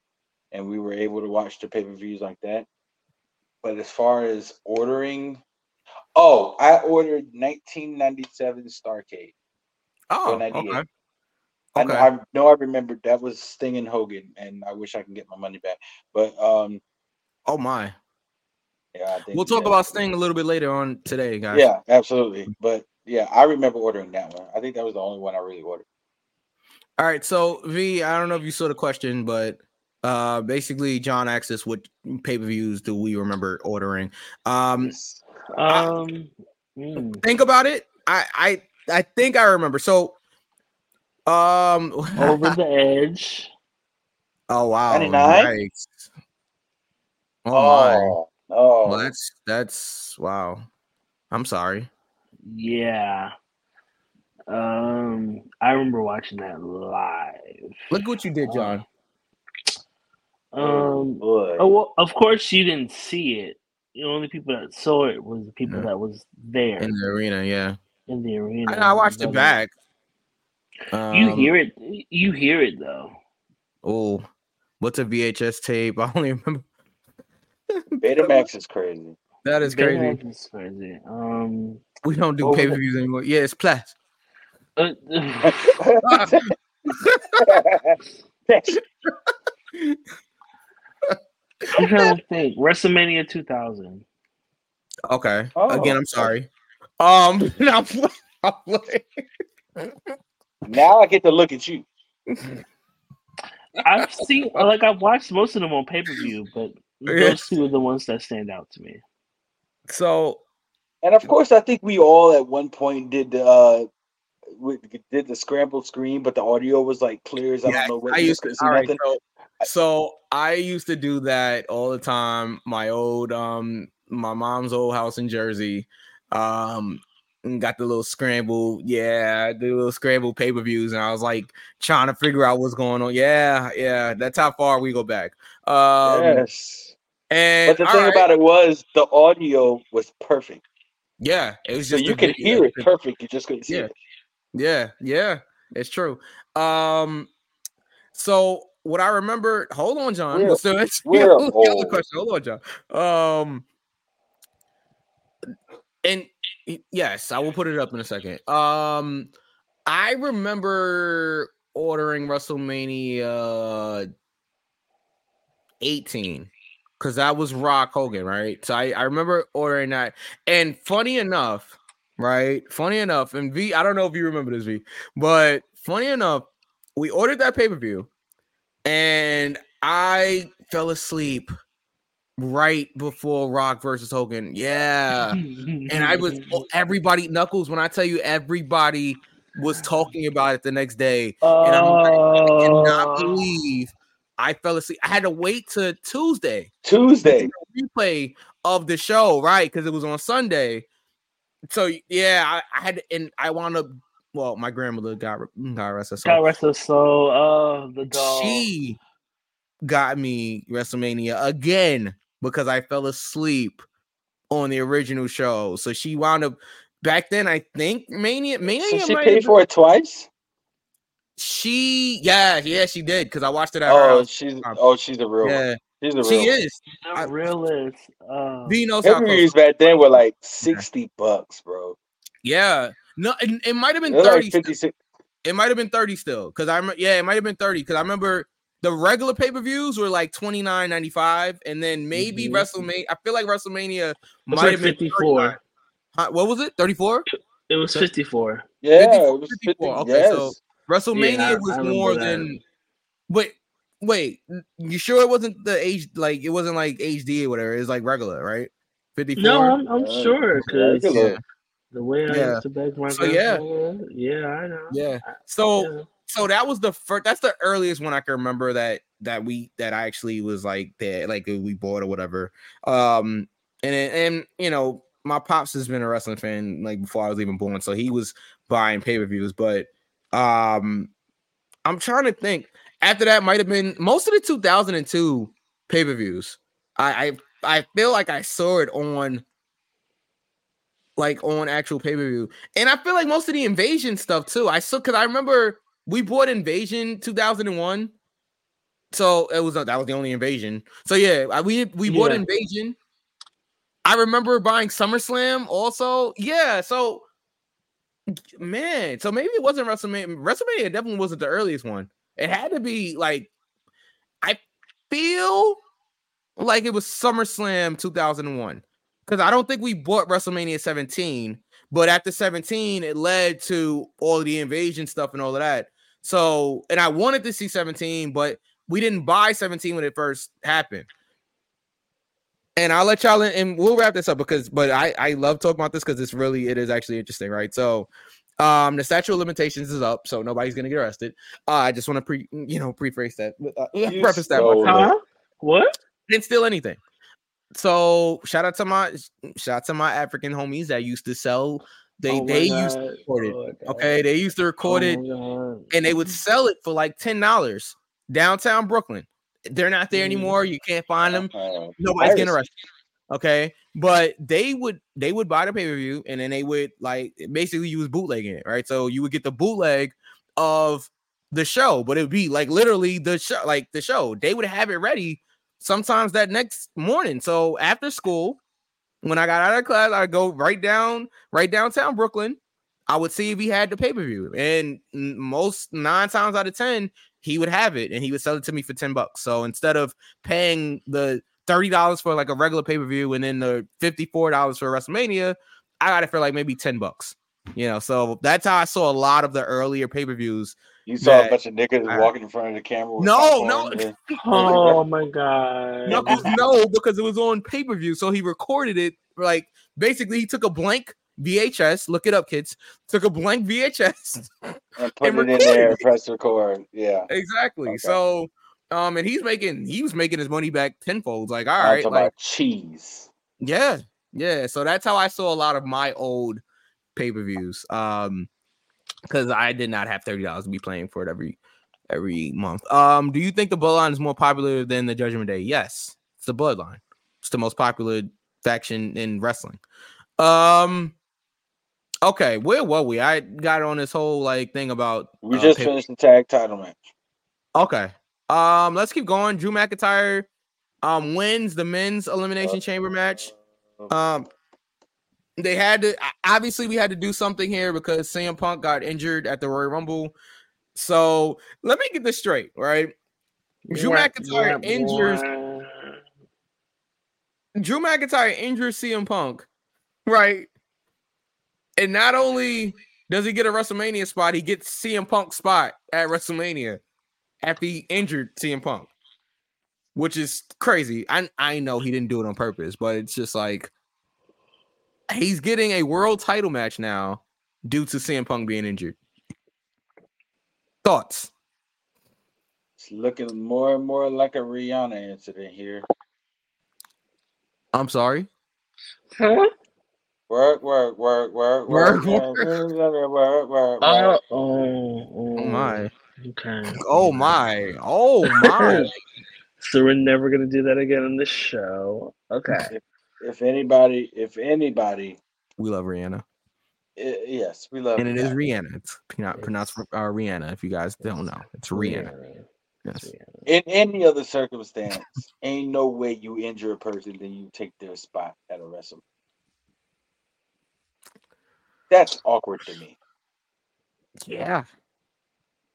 and we were able to watch the pay per views like that. But as far as ordering, oh, I ordered 1997 Starcade. Oh, 98. okay. I know, Okay. I know I remember that was Sting and Hogan, and I wish I can get my money back. But um, Oh my. yeah, We'll talk about Sting a little bit later on today, guys. Yeah, absolutely. But yeah, I remember ordering that one. I think that was the only one I really ordered. All right. So V, I don't know if you saw the question, but uh basically John asked us what pay-per-views do we remember ordering. Um Um, mm, think about it. I I I think I remember. So um over the edge. oh wow. 99? yikes. Oh, my. Oh. Well, that's that's wow. I'm sorry. Yeah. Um, I remember watching that live. Look what you did, John. Um, boy. oh, well, of course you didn't see it. The only people that saw it was the people Yeah. that was there In the arena, yeah. in the arena. I, I watched it But, uh, back. You Um, hear it. You hear it though. Oh, what's a VHS tape? I only remember Betamax is crazy. that is crazy. Betamax is crazy. Um, We don't do Over pay per views anymore. Yeah, it's plus. uh, I'm trying to think. WrestleMania 2000. Okay. Oh, Again, I'm sorry. Um, I'm I'm now I get to look at you. I've seen, like, I've watched most of them on pay per view, but Yeah. those two are the ones that stand out to me. so And of course, I think we all at one point did the uh, we did the scrambled screen, but the audio was like clear as I yeah, don't know what. I you used to. see All right, nothing. so, so I used to do that all the time. My old um, my mom's old house in Jersey. Um, and got the little scramble, yeah, the little scramble pay per views, and I was like trying to figure out what's going on. Yeah, yeah, that's how far we go back. Um, yes. and But the thing right, about it was the audio was perfect, yeah, it was so just you could video- hear it perfect. You just couldn't see Yeah. it. Yeah, yeah, it's true. Um, so what I remember, hold on, John. We're- so it's we're the other old. question. Hold on, John. Um, and yes, I will put it up in a second. Um, I remember ordering WrestleMania 18 because that was Rock Hogan, right? So I, I remember ordering that. And funny enough, right? Funny enough, and V, I don't know if you remember this, V, but funny enough, we ordered that pay per view and I fell asleep right before Rock versus Hogan. Yeah. And I was oh, everybody, Knuckles, when I tell you everybody was talking about it the next day. And I'm like, I cannot Oh, believe I fell asleep. I had to wait to Tuesday Tuesday. replay of the show, right? Because it was on Sunday. So yeah, I, I had to, and I wound up. Well, my grandmother got got rest her soul. God rest her soul. Oh, the dog. She got me WrestleMania again because I fell asleep on the original show. So she wound up back then. I think Mania Mania. So she paid for it twice. She yeah yeah she did because I watched it at her Oh, she's Um, oh she's a real Yeah, one. She's a real. she one. is. The I- realist. Uh, V knows how. Pay-per-views back then were like sixty bucks, bro. Yeah, no, it, it might have been They're thirty. like fifty six. It might have been 30 still. Cause I remember, yeah, it might have been 30. Cause I remember the regular pay-per-views were like 29.95. And then maybe Mhm. WrestleMania. I feel like WrestleMania it's might like have been 54. Huh, what was it? 34? It was 54. Yeah, 54, it was 50. Okay, yes. so WrestleMania Yeah, I- was I more that. than wait, wait. You sure it wasn't the age? like it wasn't like HD or whatever? It's like regular, right? 54. No, I'm, I'm sure because yeah, the way I Yeah. used to beg my So, yeah. grandma, yeah, I know. yeah. So Yeah. so that was the first that's the earliest one I can remember that that we that I actually was like that like we bought or whatever. Um and and you know my pops has been a wrestling fan like before I was even born, so he was buying pay-per-views, but um I'm trying to think after that might have been most of the 2002 pay-per-views. I I I feel like I saw it on like on actual pay-per-view. And I feel like most of the invasion stuff too. I still because I remember we bought Invasion 2001 So it was uh, that was the only invasion. So yeah, we we bought Yeah. invasion. I remember buying SummerSlam also. Yeah, so man, so maybe it wasn't WrestleMania. WrestleMania definitely wasn't the earliest one. It had to be like I feel like it was SummerSlam 2001 because I don't think we bought WrestleMania 17, but after 17, it led to all the invasion stuff and all of that. So, and I wanted to see 17, but we didn't buy 17 when it first happened. And I'll let y'all in, and we'll wrap this up because, but I I love talking about this because it's really it is actually interesting, right? So, um, the statute of limitations is up, so nobody's gonna get arrested. Uh, I just want to pre, you know, preface that, uh, preface that. stole by- it. Huh? What? didn't steal anything. So shout out to my shout out to my African homies that used to sell. They Oh they used to record it. Oh. Okay, they used to record it Oh my and they would sell it for like ten dollars downtown Brooklyn. They're not there Mm. anymore. You can't find them. Uh, Nobody's getting arrested. Okay, but they would they would buy the pay per view and then they would like basically use bootlegging it, right? So you would get the bootleg of the show, but it would be like literally the show, like the show. They would have it ready sometimes that next morning. So after school, when I got out of class, I'd go right down, right downtown Brooklyn. I would see if he had the pay per view, and most nine times out of ten, he would have it, and he would sell it to me for ten bucks. So instead of paying the thirty dollars for like a regular pay per view, and then the fifty four dollars for WrestleMania, I got it for like maybe ten bucks. You know, so that's how I saw a lot of the earlier pay per views. You saw that- a bunch of niggas I- walking in front of the camera. With No, no. and- Oh my god. No, no, because it was on pay per view, so he recorded it. Like basically, he took a blank VHS. Look it up, kids. Took a blank VHS. and put and it in there, it. and press record. Yeah. exactly. Okay. So, um, and he's making he was making his money back tenfold. Like, all I'm right, talking like about cheese. yeah, yeah. So that's how I saw a lot of my old pay per views. Um, because I did not have thirty dollars to be playing for it every every month. Um, do you think the Bloodline is more popular than the Judgment Day? Yes, it's the Bloodline. It's the most popular faction in wrestling. Um, okay, where were we? I got on this whole like thing about We uh, just finished the tag title match. Okay. Um, let's keep going. Drew McIntyre um wins the men's elimination chamber match. Um they had to obviously we had to do something here because CM Punk got injured at the Royal Rumble. So let me get this straight, right? Drew Yeah, McIntyre yeah, injures boy. Drew McIntyre injures CM Punk, right? And not only does he get a WrestleMania spot, he gets CM Punk spot at WrestleMania after he injured CM Punk, which is crazy. I I know he didn't do it on purpose, but it's just like he's getting a world title match now due to CM Punk being injured. Thoughts? It's looking more and more like a Rihanna incident here. I'm sorry. Huh? Work, work, work, work, Work, work, work, work, work, work, work, Uh, work. oh, Oh my. Okay. Oh my. Oh my. So we're never gonna do that again on this show. Okay. If anybody, if anybody, we love Rihanna. i- yes, we love and it is Rihanna. Rihanna. It's not pronounced uh, Rihanna. If you guys don't know, it's Rihanna. Yes. In any other circumstance, ain't no way you injure a person then you take their spot at a wrestle. That's awkward to me. Yeah.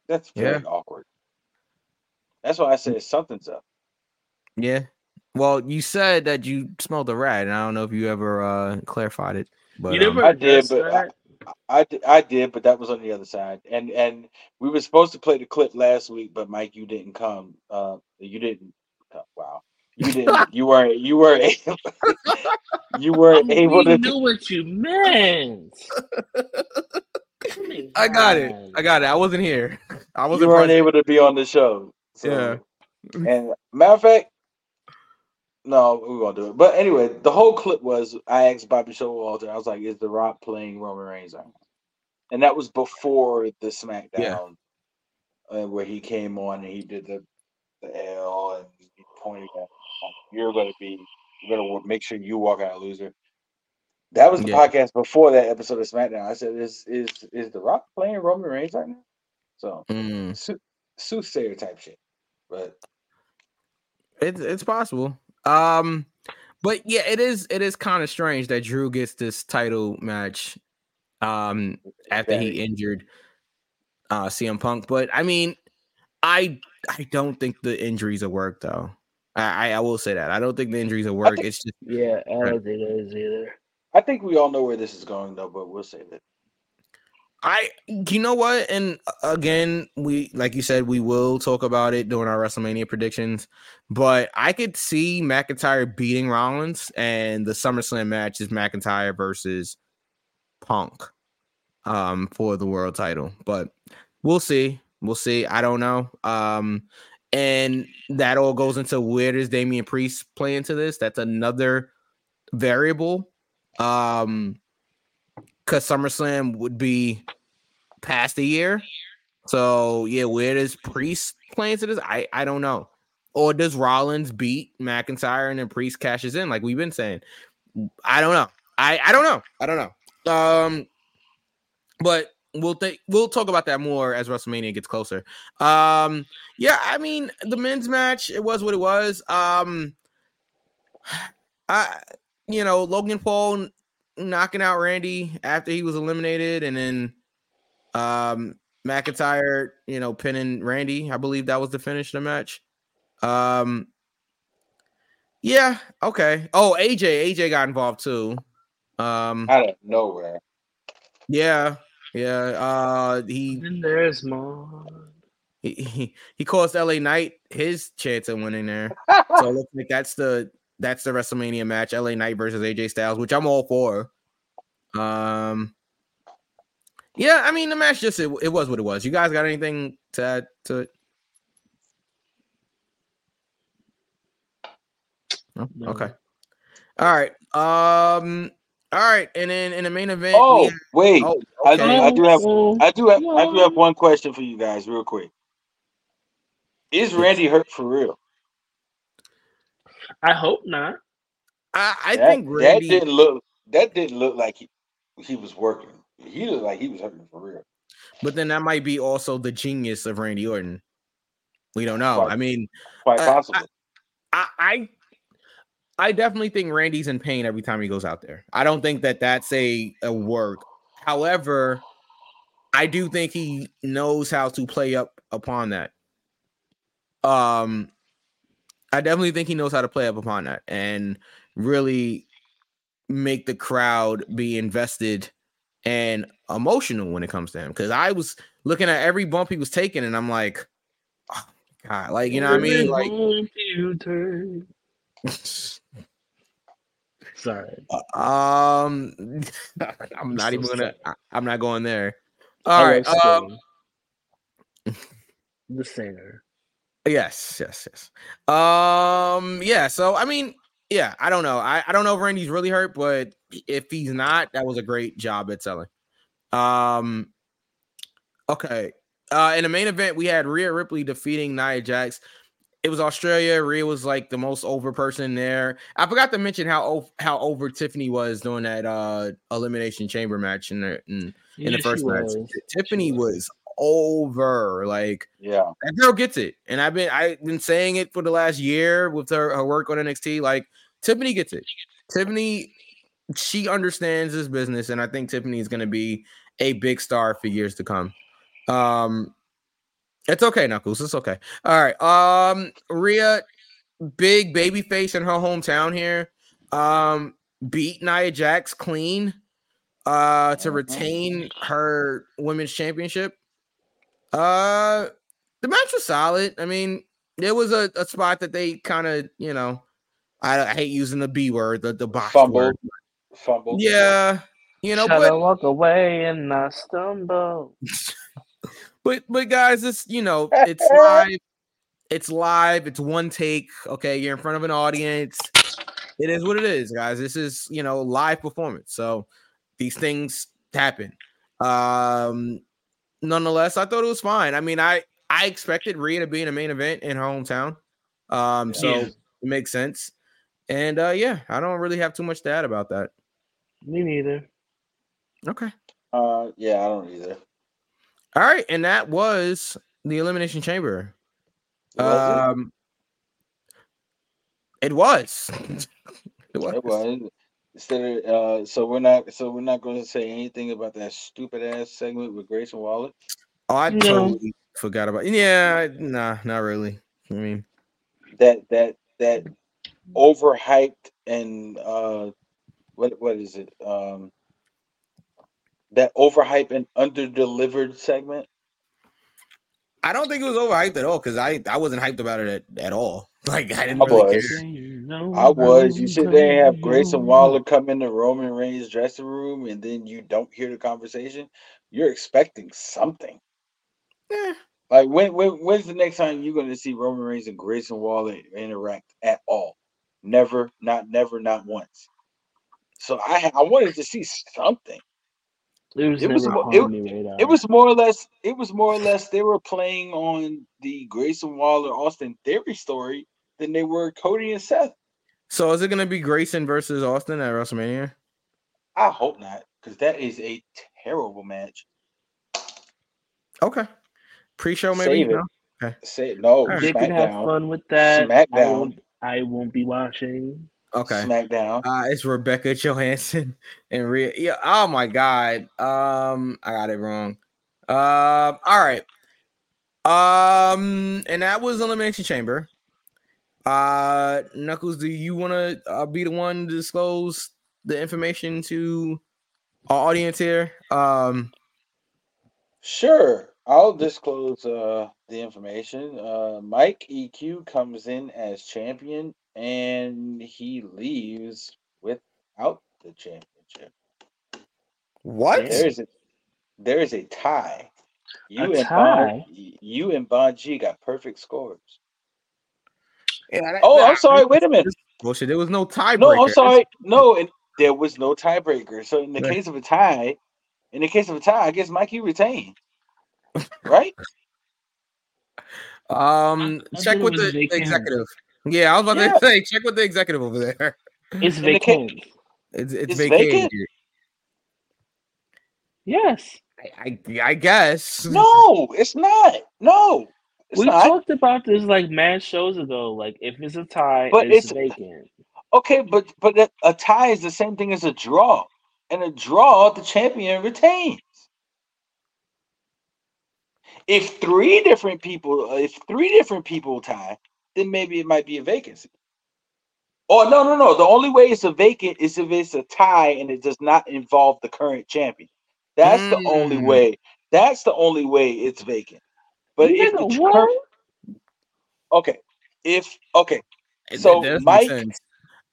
That's very awkward. That's why I said something's up. Yeah. Well, you said that you smelled a rat, and I don't know if you ever uh clarified it. But You never um, I did, but I. I, I did, but that was on the other side. And and we were supposed to play the clip last week, but Mike, you didn't come. Uh, you didn't. come. Wow, you didn't. you weren't. You weren't able. you weren't able to. knew what you meant. I got it. I got it. I wasn't here. I wasn't. You weren't present. able to be on the show. So, Yeah. And matter of fact, no, we won't do it. But anyway, the whole clip was I asked Bobby Showalter. I was like, "Is The Rock playing Roman Reigns?" right now?" And that was before the SmackDown, uh, where he came on and he did the the L and he pointed at, "You're going to be, you're going to make sure you walk out a loser." That was the Yeah. podcast before that episode of SmackDown. I said, "Is is is The Rock playing Roman Reigns right now?" So Mm, soothsayer type shit. But It's it's possible. Um, but yeah, it is it is kind of strange that Drew gets this title match um after he injured uh CM Punk. But I mean, I I don't think the injuries will work though. I I, will say that. I don't think the injuries will work. think- it's just Yeah, I don't think it is either. I think we all know where this is going though, but we'll say that. I you know what? And uh, again, we like you said, we will talk about it during our WrestleMania predictions. But I could see McIntyre beating Rollins, and the SummerSlam match is McIntyre versus Punk um for the world title. But we'll see. We'll see. I don't know. Um and that all goes into where does Damian Priest play into this? That's another variable. Um because SummerSlam would be past a year. So yeah, where does Priest play into this? I I don't know. Or does Rollins beat McIntyre and then Priest cashes in like we've been saying? I don't know. I I don't know. I don't know. Um, but we'll think we'll talk about that more as WrestleMania gets closer. Um, yeah, I mean the men's match it was what it was. Um, I you know Logan Paul knocking out Randy after he was eliminated, and then um McIntyre, you know, pinning Randy. I believe that was the finish of the match. Um yeah, okay. Oh, AJ, AJ got involved too. Um Out of nowhere. yeah, yeah. Uh he And there's more. he, he, he cost LA Knight his chance of winning there. so it looks like that's the that's the WrestleMania match, LA Knight versus AJ Styles, which I'm all for. Um, yeah, I mean the match just it, it was what it was. You guys got anything to add to it? No? No. Okay. All right. Um. All right, and then in the main event, Oh had- wait, oh, I, okay. do, I do have Oh, I do have I do have one question for you guys, real quick. Is Randy hurt for real? I hope not. I, I that, think Randy. that didn't look that didn't look like he, he was working. He looked like he was hurting for real. But then that might be also the genius of Randy Orton. We don't know. Quite- I mean, Quite Uh, possible. I, I I definitely think Randy's in pain every time he goes out there. I don't think that that's a, a work. However, I do think he knows how to play up upon that. Um, I definitely think he knows how to play up upon that and really make the crowd be invested and emotional when it comes to him. Because I was looking at every bump he was taking, and I'm like, oh, God, like you know what I mean? Like Sorry. Um, I'm not even gonna. I'm not going there. All right. Um, the singer. Yes, yes, yes. Um, yeah. So I mean, yeah. I don't know. I, I don't know if Randy's really hurt, but if he's not, that was a great job at selling. Um. Okay. Uh, in the main event, we had Rhea Ripley defeating Nia Jax. It was Australia. Rhea was like the most over person there. I forgot to mention how how over Tiffany was during that uh elimination chamber match in the in, in Yeah, the first match. was. Tiffany She was over. Like Yeah. that girl gets it, and I've been I've been saying it for the last year with her, her work on NXT. Like Tiffany gets it. Tiffany, she understands this business, and I think Tiffany is going to be a big star for years to come. Um, it's okay, Knuckles. It's okay. All right. Um, Rhea, big baby face in her hometown here. Um, beat Nia Jax clean uh to retain her women's championship. Uh the match was solid. I mean, there was a, a spot that they kind of, you know, I, I hate using the B word, the, the box Fumble. word. Fumble. Yeah, you know, Try but to walk away and I stumble. but but guys, it's you know, it's live. It's live. It's one take. Okay, you're in front of an audience. It is what it is, guys. This is you know live performance. So these things happen. Um, nonetheless, I thought it was fine. I mean, I I expected Rhea to be in a main event in her hometown. Um, so Yeah. it makes sense. And uh, yeah, I don't really have too much to add about that. Me neither. Okay. Uh, yeah, I don't either. All right, and that was the elimination chamber. Was it? Um, It was. it was. It was. Instead of, uh, so we're not so we're not going to say anything about that stupid ass segment with Grayson Waller. Oh, I No. totally forgot about. Yeah, nah, not really. I mean, That that that overhyped and uh, what what is it? Um, that overhyped and underdelivered segment. I don't think it was overhyped at all because I I wasn't hyped about it at, at all. Like I didn't I really was. Care. I was. You sit there and have Grayson Waller come in the Roman Reigns dressing room, and then you don't hear the conversation. You're expecting something. Eh, Like when, when when's the next time you're going to see Roman Reigns and Grayson Waller interact at all? Never, not never, not once. So I I wanted to see something. It was It was never mo- on it- It was more or less. It was more or less. They were playing on the Grayson Waller Austin Theory story than they were Cody and Seth. So is it gonna be Grayson versus Austin at WrestleMania? I hope not, because that is a terrible match. Okay. Pre-show maybe. Save it. No? Say no. Alright. They can have fun with that. I SmackDown. won't, I won't be watching. Okay. SmackDown. Uh, it's Rebecca Johansson and Rhea. Yeah. Oh my God. Um, I got it wrong. Um. all right. Um, and that was Elimination Chamber. Uh, Knuckles, do you want to uh, be the one to disclose the information to our audience here? Um, Sure, I'll disclose uh, the information. Uh, Mike EQ comes in as champion, and he leaves without the championship. what? There's a there's a tie. You A and tie? Bon, you and Bonji got perfect scores. Yeah, that- Oh, nah, I'm sorry. Wait a minute. Bullshit. There was no tiebreaker. No, I'm sorry. No, and there was no tiebreaker. So in the Right. case of a tie, in the case of a tie, I guess Mikey retained. Right? Um, I check with was the vacant. executive. Yeah, I was about Yeah. to say, check with the executive over there. It's In the ca- vacant. It's it's, It's vacated. vacant? Yes. I, I I guess. No, it's not. No, it's we not. talked about this like mad shows ago. Like if it's a tie, But it's, it's- vacant. Okay, but but a, tie is the same thing as a draw. And a draw, the champion retains. If three different people, uh, if three different people tie, then maybe it might be a vacancy. Oh no, no, no! The only way it's a vacant is if it's a tie and it does not involve the current champion. That's the only Mm. way. That's the only way it's vacant. But if the Nigga, cur- okay, if okay, So, that Mike-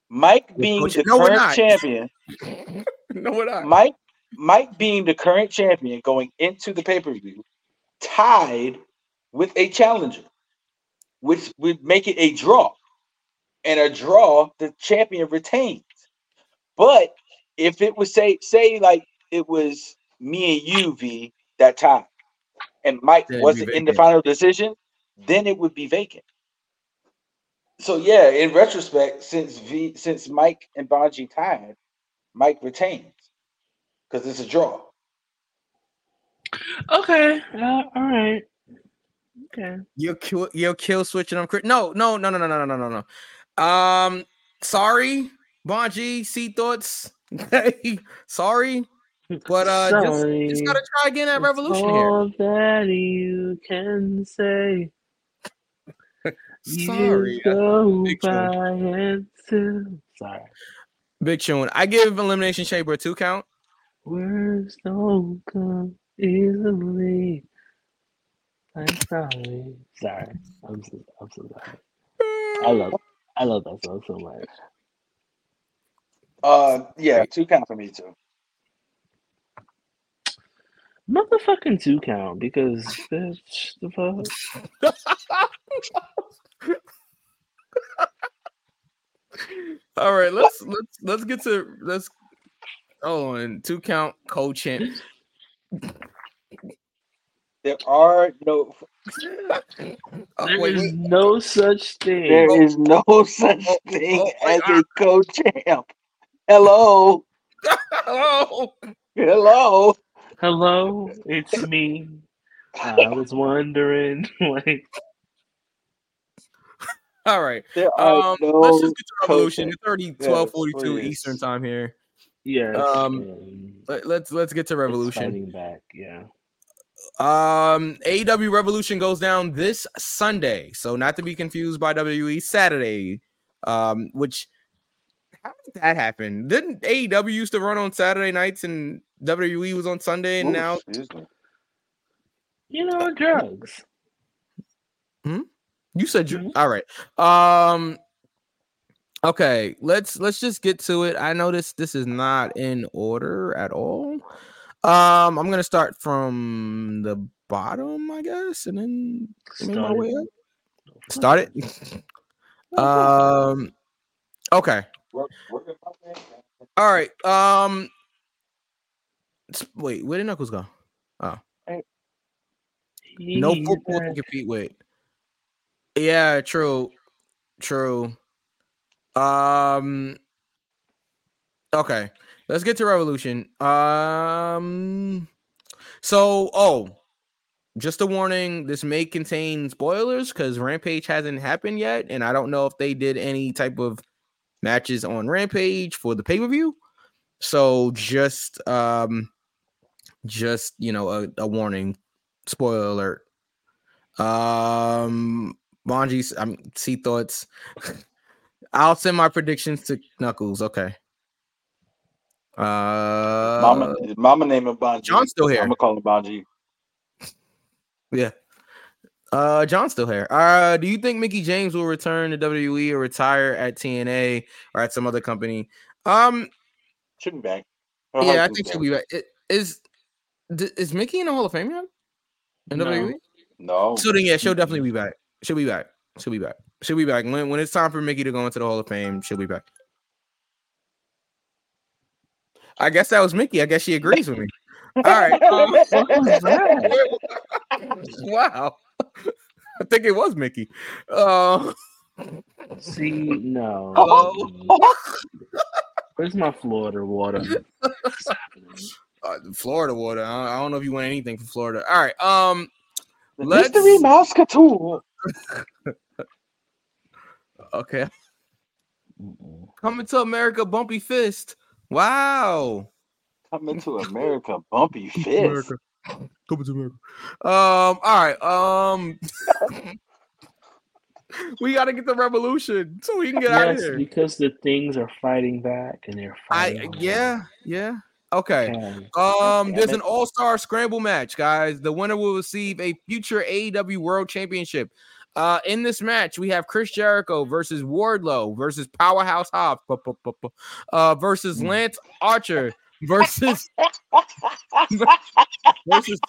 Mike being the no, current champion, no, we're not. Mike Mike being the current champion going into the pay-per-view tied with a challenger, which would make it a draw. And a draw, the champion retains. But if it was say say like it was me and you, V, that time, and Mike Then it'd wasn't in the final decision, then it would be vacant. So yeah, in retrospect, since V since Mike and Bonji tied, Mike retains because it's a draw. Okay. Uh, all right. Okay. You're kill, you're kill switching on Chris. No, no, no, no, no, no, no, no, no. Um, sorry, Bonji. See thoughts. sorry, but uh, just, just gotta try again at That's Revolution here. all that you can say. Sorry, You go Big by it too. Sorry. Big Tune. I give Elimination Chamber a two count. Words don't come easily. I'm sorry. Sorry. I'm so, I'm so sorry. I love I love that song so much. Uh, yeah, two count for me too. Motherfucking two count because bitch the fuck. All right, let's let's let's get to let's Oh, and Two count co-champ. There are no There wait, is wait. no such thing. there is no such oh, oh, thing oh, wait, as a co-champ. Hello, Oh, hello. Hello, it's me. I was wondering, like, All right. Um, no let's just get to Revolution. It's already Yes, 1242. Eastern time here. Yeah. Um, Let, let's let's get to Revolution. back. Yeah. Um, AEW Revolution goes down this Sunday, so not to be confused by WWE Saturday. Um, which how did that happen? Didn't AEW used to run on Saturday nights and WWE was on Sunday, and Ooh, now. You know, drugs. Hmm. you said you Mhm. all right. Um, okay, let's let's just get to it. I noticed this is not in order at all. Um, I'm gonna start from the bottom, I guess, and then make my way up. Start it. um. Okay. Work- work it out, man. All right. Um. Wait. Where did Knuckles go? Oh, no football to compete with. Yeah. True. True. Um. Okay. Let's get to Revolution. Um. So, oh, just a warning. This may contain spoilers because Rampage hasn't happened yet, and I don't know if they did any type of matches on Rampage for the pay per view. So just um, just you know, a, a warning. Spoiler alert. Um, Bonji's I'm see thoughts. I'll send my predictions to Knuckles. Okay. Uh, Mama, mama name of Bonji. John's still here. I'm gonna call him Bonji. Yeah. Uh, John's still here. Uh, do you think Mickie James will return to WWE or retire at TNA or at some other company? Um, Should be back. Her yeah, I think she'll be back. It- Is d- is Mickie in the Hall of Fame yet? In No. WWE? No. So then, yeah, she'll definitely be back. She'll be back. She'll be back. She'll be back when when it's time for Mickie to go into the Hall of Fame. She'll be back. I guess that was Mickie. I guess she agrees with me. All right. um, What was that? wow. I think it was Mickie. Uh, See, no. Oh. Where's my Florida water? What's happening? uh, Florida water. I I don't know if you want anything from Florida. All right. Um, The Let's- Mystery Moscato. okay. Coming to America, Bumpy Fist. Wow. Coming to America, Bumpy Fist. America. Coming to America. Um, all right. Um we gotta get the revolution so we can get out of here. because the things are fighting back and they're I fighting. yeah, yeah. Okay. Okay. Um, there's an all-star scramble match, guys. The winner will receive a future AEW World Championship. Uh, in this match, we have Chris Jericho versus Wardlow versus Powerhouse Hobbs, uh, versus Mm. Lance Archer versus versus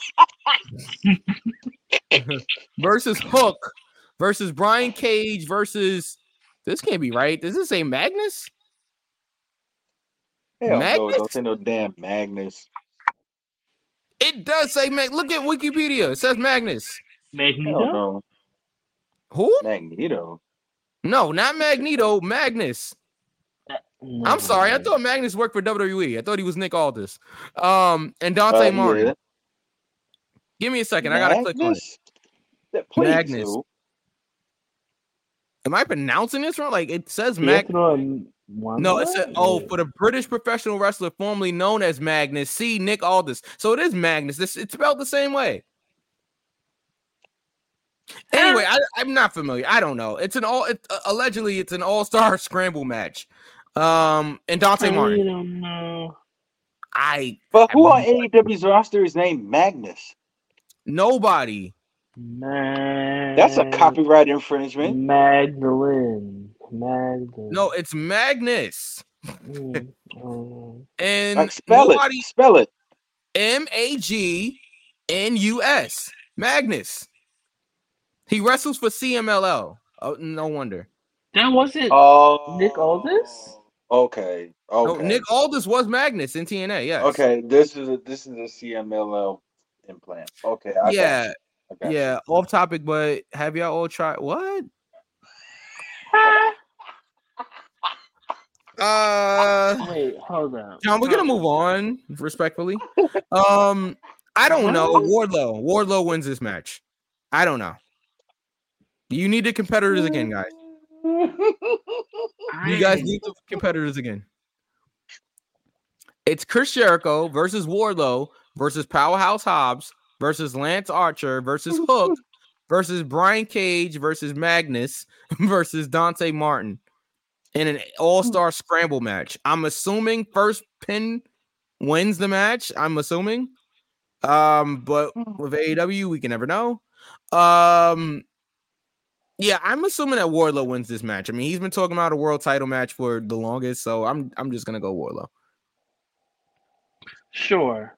versus Hook versus Brian Cage versus. This can't be right. Does this say Magnus? Hell no, Magnus? don't say no damn Magnus. It does say Mag. Look at Wikipedia. It says Magnus. Magneto? Hell no. Who? Magneto. No, not Magneto. Magnus. No, I'm sorry. I thought Magnus worked for WWE. I thought he was Nick Aldis. Um, and Dante Uh, Martin. yeah. Give me a second. I gotta click on it. Magnus? Please Magnus. do. Am I pronouncing this wrong? Like it says Mag. Pietro and Wanda? No, it's said oh for the British professional wrestler formerly known as Magnus. See Nick Aldis. So it is Magnus. This it's spelled the same way. Anyway, I, I'm not familiar. I don't know. It's an all. It, uh, allegedly, it's an all-star scramble match. Um, and Dante I Martin. don't know. I But who on I- AEW's roster is named Magnus? nobody. Man. That's a copyright infringement. Magdalene. Magdalene. No, it's Magnus. Mm, um, And Like, spell nobody it. Spell it. M A G N U S. Magnus. He wrestles for CMLL. Oh, no wonder. that wasn't. Oh, Nick Aldis? Okay. No, Okay. Nick Aldis was Magnus in TNA. Yes. Okay. This is a this is a CMLL implant. Okay. I got yeah. you. I got Yeah. Off topic, but have y'all all tried what? Uh, Wait, hold on. John, we're gonna move on respectfully. Um, I don't know. Wardlow. Wardlow wins this match. I don't know. You need the competitors again, guys. You guys need the competitors again. It's Chris Jericho versus Wardlow versus Powerhouse Hobbs versus Lance Archer versus Hook versus Brian Cage versus Magnus versus Dante Martin in an all-star scramble match. I'm assuming first pin wins the match. I'm assuming. Um, but with AEW, we can never know. Um, yeah, I'm assuming that Wardlow wins this match. I mean, he's been talking about a world title match for the longest, so I'm I'm just gonna go Wardlow. Sure.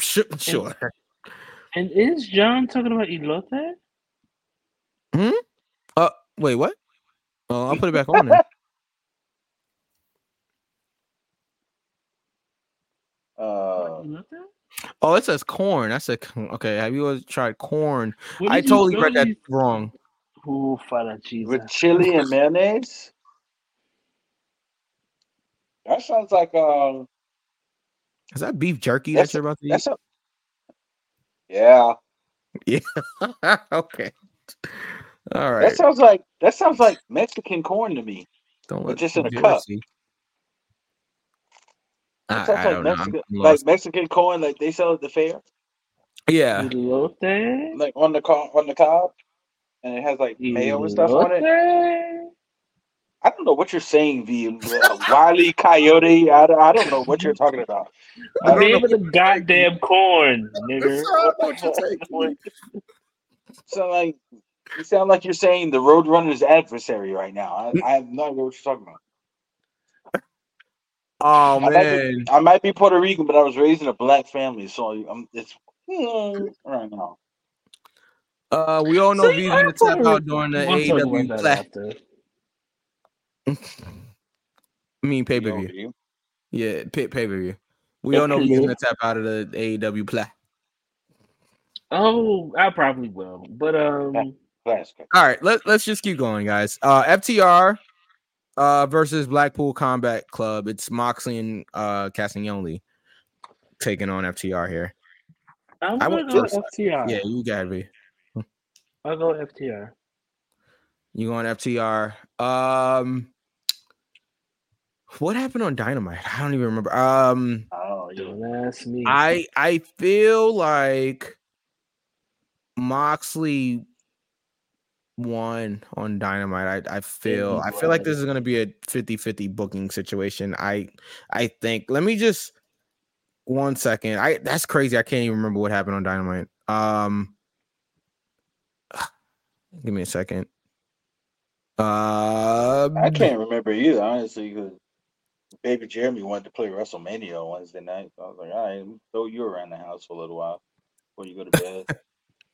Sure. sure. And is John talking about Elote? Hmm. Uh, wait, what? Oh, I'll put it back on Uh, Oh, it says corn. I said okay. Have you ever tried corn? I totally what read that did wrong. you- Ooh, Father Jesus. with chili and mayonnaise. That sounds like um. Is that beef jerky That's- that you're about to eat? That's a, yeah. okay. All right. That sounds like that sounds like Mexican corn to me. Don't let just in a cup. I, That sounds I like don't know. I'm- Mexican, like. Mexican corn, like they sell at the fair, yeah. Elote? like on the car on the cob, and it has like mayo and stuff on it. I don't know what you're saying, V. Uh, Wiley Coyote. I, don't- I don't know what you're talking about. I don't Name of the goddamn corn, nigga. So like, you sound like you're saying the Roadrunner's adversary right now. I, I have no idea what you're talking about. Oh I might, man. be, I might be Puerto Rican, but I was raised in a black family, so I'm, it's hmm, right now. Uh, we all know See, V's gonna tap out during the We'll talk AEW about that play. after. I mean pay per know, view. Yeah, pay per view. We all know he's gonna tap out of the AEW play. Oh, I probably will. But um All right, let, let's just keep going, guys. Uh FTR uh versus Blackpool Combat Club. It's Moxley and uh Castagnoli taking on FTR here. I'm I went go first. FTR. Yeah, you got me. I'll go FTR. You going FTR. Um what happened on Dynamite? I don't even remember. Um Oh, yeah. Don't ask me. I I feel like Moxley won on Dynamite. I I feel I feel like this is gonna be a 50-50 booking situation. I I think let me just one second. I that's crazy. I can't even remember what happened on Dynamite. Um give me a second. Uh I can't remember either, honestly, because Baby Jeremy wanted to play WrestleMania on Wednesday night. So I was like, all right, throw you around the house for a little while before you go to bed.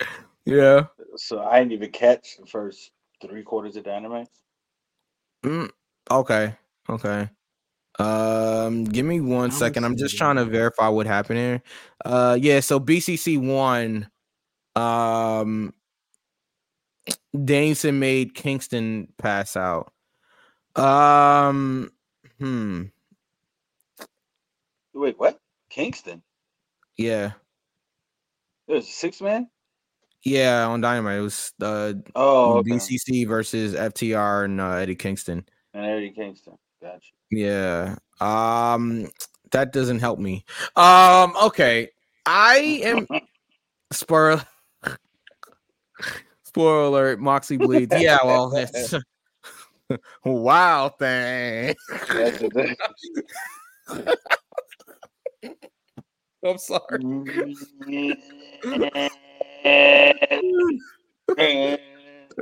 yeah. so I didn't even catch the first three quarters of Dynamite. Mm, okay. Okay. Um, give me one second. I'm just trying to verify what happened here. Uh, yeah. So BCC won. Um, Danielson made Kingston pass out. Um, hmm. Wait, what? Kingston? Yeah. There's a six man? Yeah. On Dynamite, it was uh Oh, okay. BCC versus FTR and uh, Eddie Kingston. And Eddie Kingston. Gotcha. Yeah. Um that doesn't help me. Um okay. I am spoiler spoiler alert, Moxie bleeds. Yeah, well it's wow thing. That's. I'm sorry.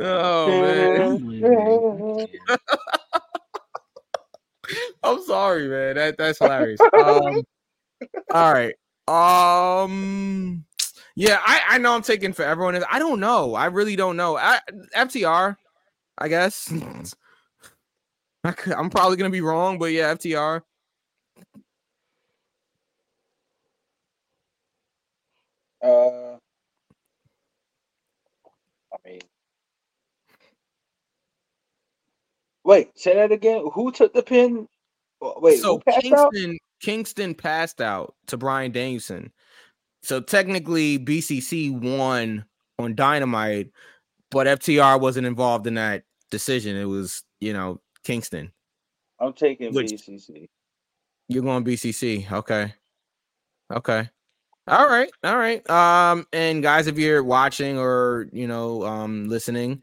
Oh man. I'm sorry, man. That that's hilarious. Um, all right. Um yeah, I, I know I'm taking for everyone. I don't know. I really don't know. I, FTR, I guess. I could, I'm probably gonna be wrong, but yeah, FTR. Uh, I mean, wait, say that again. Who took the pin? Wait, so passed out? Kingston Kingston passed out to Bryan Danielson. So technically BCC won on Dynamite, but FTR wasn't involved in that decision. It was you know, Kingston. I'm taking Which- BCC. You're going BCC. Okay. Okay. All right. All right. Um, and guys, if you're watching or you know, um, listening,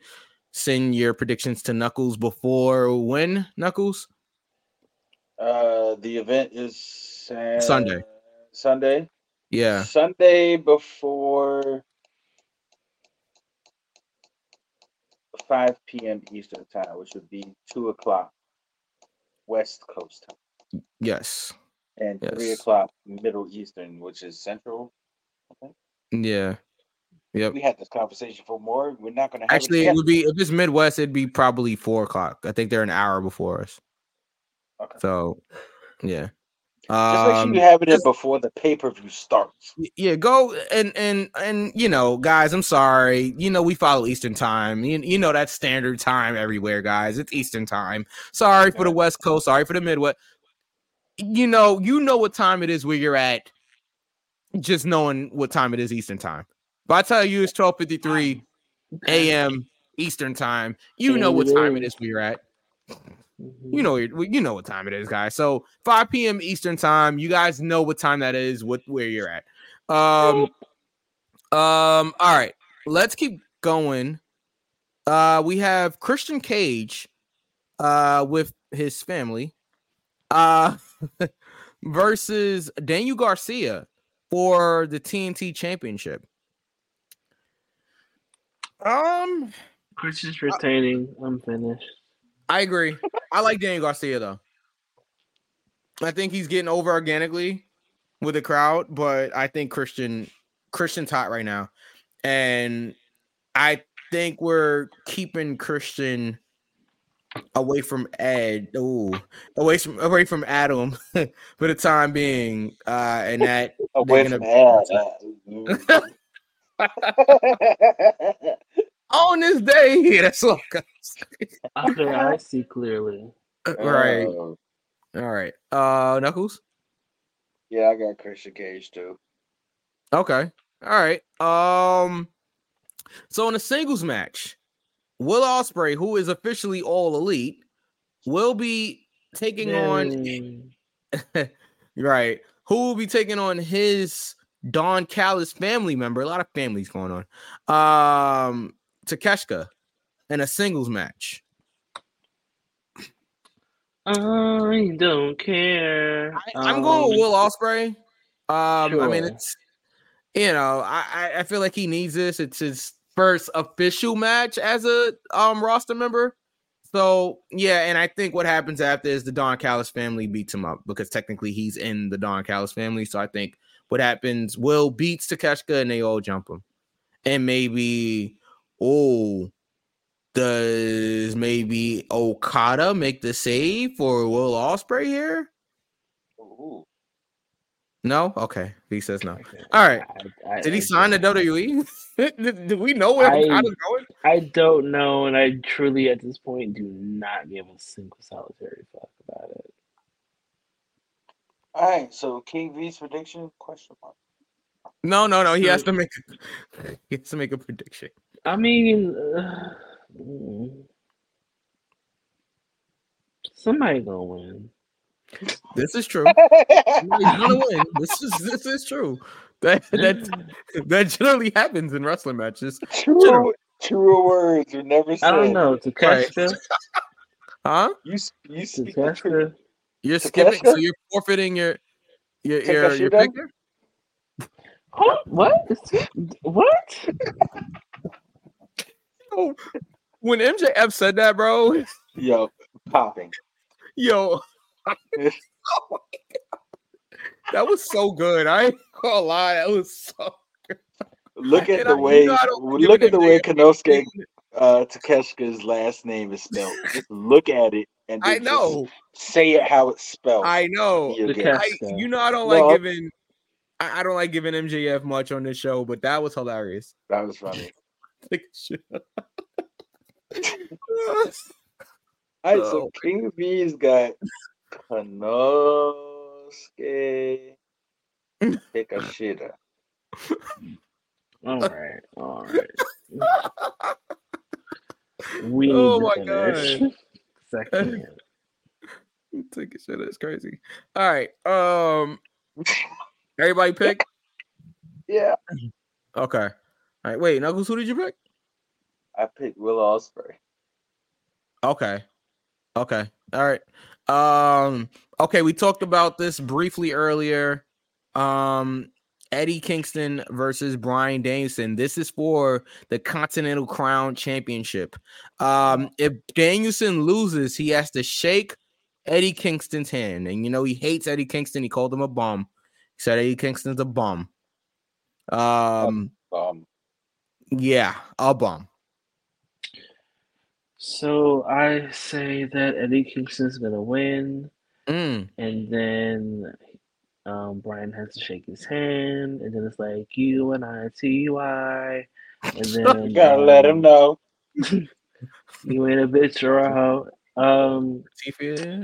send your predictions to Knuckles before when Knuckles Uh, the event is uh, Sunday. Sunday. Yeah. Sunday before 5 p.m. Eastern time, which would be 2 o'clock West Coast time, Yes. and 3 o'clock Middle Eastern, which is Central. Yeah. Yep. We had this conversation for more. We're not going to have Actually, it it would be if it's Midwest, it'd be probably four o'clock. I think they're an hour before us. Okay. So, yeah. Just make Um, sure you have it in before the pay per view starts. Yeah go and and and you know guys i'm sorry you know we follow eastern time you, you know that's standard time everywhere guys it's eastern time sorry for the west coast sorry for the midwest you know you know what time it is where you're at just knowing what time it is eastern time if i tell you it's 12:53 a.m eastern time. You know what time it is you're at. You know you know what time it is guys. So 5 p.m eastern time. You guys know what time that is what where you're at. Um um all right. Let's keep going. Uh we have christian cage uh with his family uh versus daniel garcia for the tnt championship um Christian's retaining. I'm finished. I agree. I like Daniel Garcia though. I think he's getting over organically with the crowd, but I think Christian Christian's hot right now. And I think we're keeping Christian away from Ed. Ooh, away from away from Adam for the time being. Uh and that Away from gonna- ad. on this day. That's all I'm say. I see clearly. right. Uh, All right. Uh Knuckles. yeah, I got Christian Cage too. Okay. All right. Um so in a singles match, Will Ospreay, who is officially all elite, will be taking on right, who will be taking on his Don Callis family member. A lot of families going on. Um Takeshita in a singles match. I don't care. I, I'm going with Um, Will Ospreay. Um, I mean, it's you know, I I- I feel like he needs this. It's his first official match as a um roster member. So yeah, and I think what happens after is the Don Callis family beats him up because technically he's in the Don Callis family. So I think what happens, Will beats Takeshita and they all jump him, and maybe oh. Does maybe Okada make the save for Will Ospreay here? Ooh. No? Okay. He says no. All right. I- I- Did he I sign to don't- WWE? did, did we know where I- Okada's going? I don't know, and I truly at this point do not give a single solitary fuck about it. All right, so King V's prediction? Question mark. No, no, no. He has to make he has to make a prediction. I mean, uh, somebody gonna win. This is true. He's gonna win. This is this is true. That that that generally happens in wrestling matches. True, truer words were never said. I don't know. Takeshka, Huh? You you speak the truth. You're skipping, so you're forfeiting your your your, your Takeshita? pick? Huh? What? What? When MJF said that, bro, Yo, popping. yo, that was so good. I ain't gonna lie, that was so. Good. Look And at I- the you way. know I don't give Look at the way MJF Konosuke uh, Takeshita's last name is spelled. Just look at it and I know, say it how it's spelled. I know. You'll get it. I, you know, I don't No. like giving. I, I don't like giving MJF much on this show, but that was hilarious. That was funny. Take a shit. All right, so. King V's got Konosuke Takeshita. All right, all right. We Oh my finish. God. 'Cause I. Take a shit. That's crazy. All right. Um, everybody pick. Yeah. Okay. All right. Wait, Knuckles. Who did you pick? I picked Will Ospreay. Okay. Okay. All right. Um okay, we talked about this briefly earlier. Um Eddie Kingston versus Bryan Danielson. This is for the Continental Crown Championship. Um if Danielson loses, he has to shake Eddie Kingston's hand. And you know he hates Eddie Kingston. He called him a bum. He said Eddie Kingston's a bum. Um Um, yeah, a bum. So I say that Eddie Kingston's gonna win, Mm. and then um, Bryan has to shake his hand, and then it's like you and I and then gotta let him um, know. you ain't a bitch or a hoe. Um?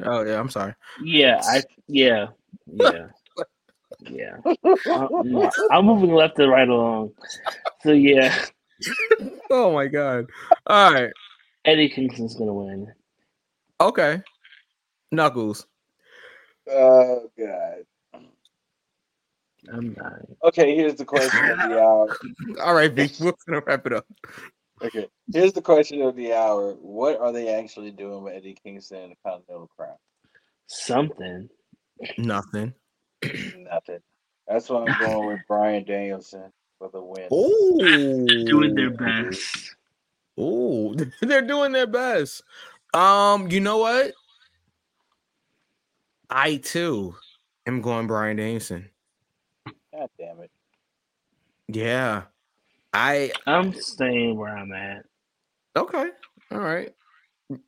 Oh yeah, I'm sorry. yeah, I yeah yeah yeah. Uh, no, I'm moving left and right along. So yeah, Oh my god. All right. Eddie Kingston's gonna win. Okay. Knuckles. Oh god. I'm dying. Okay, here's the question of the hour. All right, Vic. We're gonna wrap it up. Okay, here's the question of the hour. What are they actually doing with Eddie Kingston and the Continental Crown? Something. Nothing. Nothing. That's why I'm going with Bryan Danielson for the win. Oh, Doing their best. Oh, they're doing their best. Um, you know what? I too am going Bryan Danielson. God damn it. Yeah. I I'm staying where I'm at. okay. All right.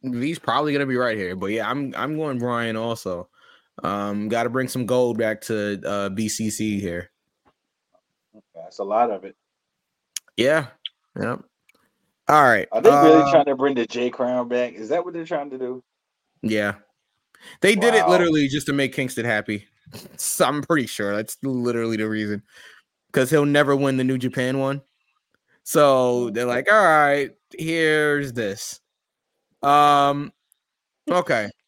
He's probably gonna be right here, but yeah, I'm I'm going Bryan also. Um, got to bring some gold back to uh BCC here. That's a lot of it. Yeah. Yep. All right. Are they really uh, trying to bring the J Crown back? Is that what they're trying to do? Yeah. They did it literally just to make Kingston happy. So I'm pretty sure that's literally the reason. Because he'll never win the New Japan one. So they're like, all right, here's this. Um okay.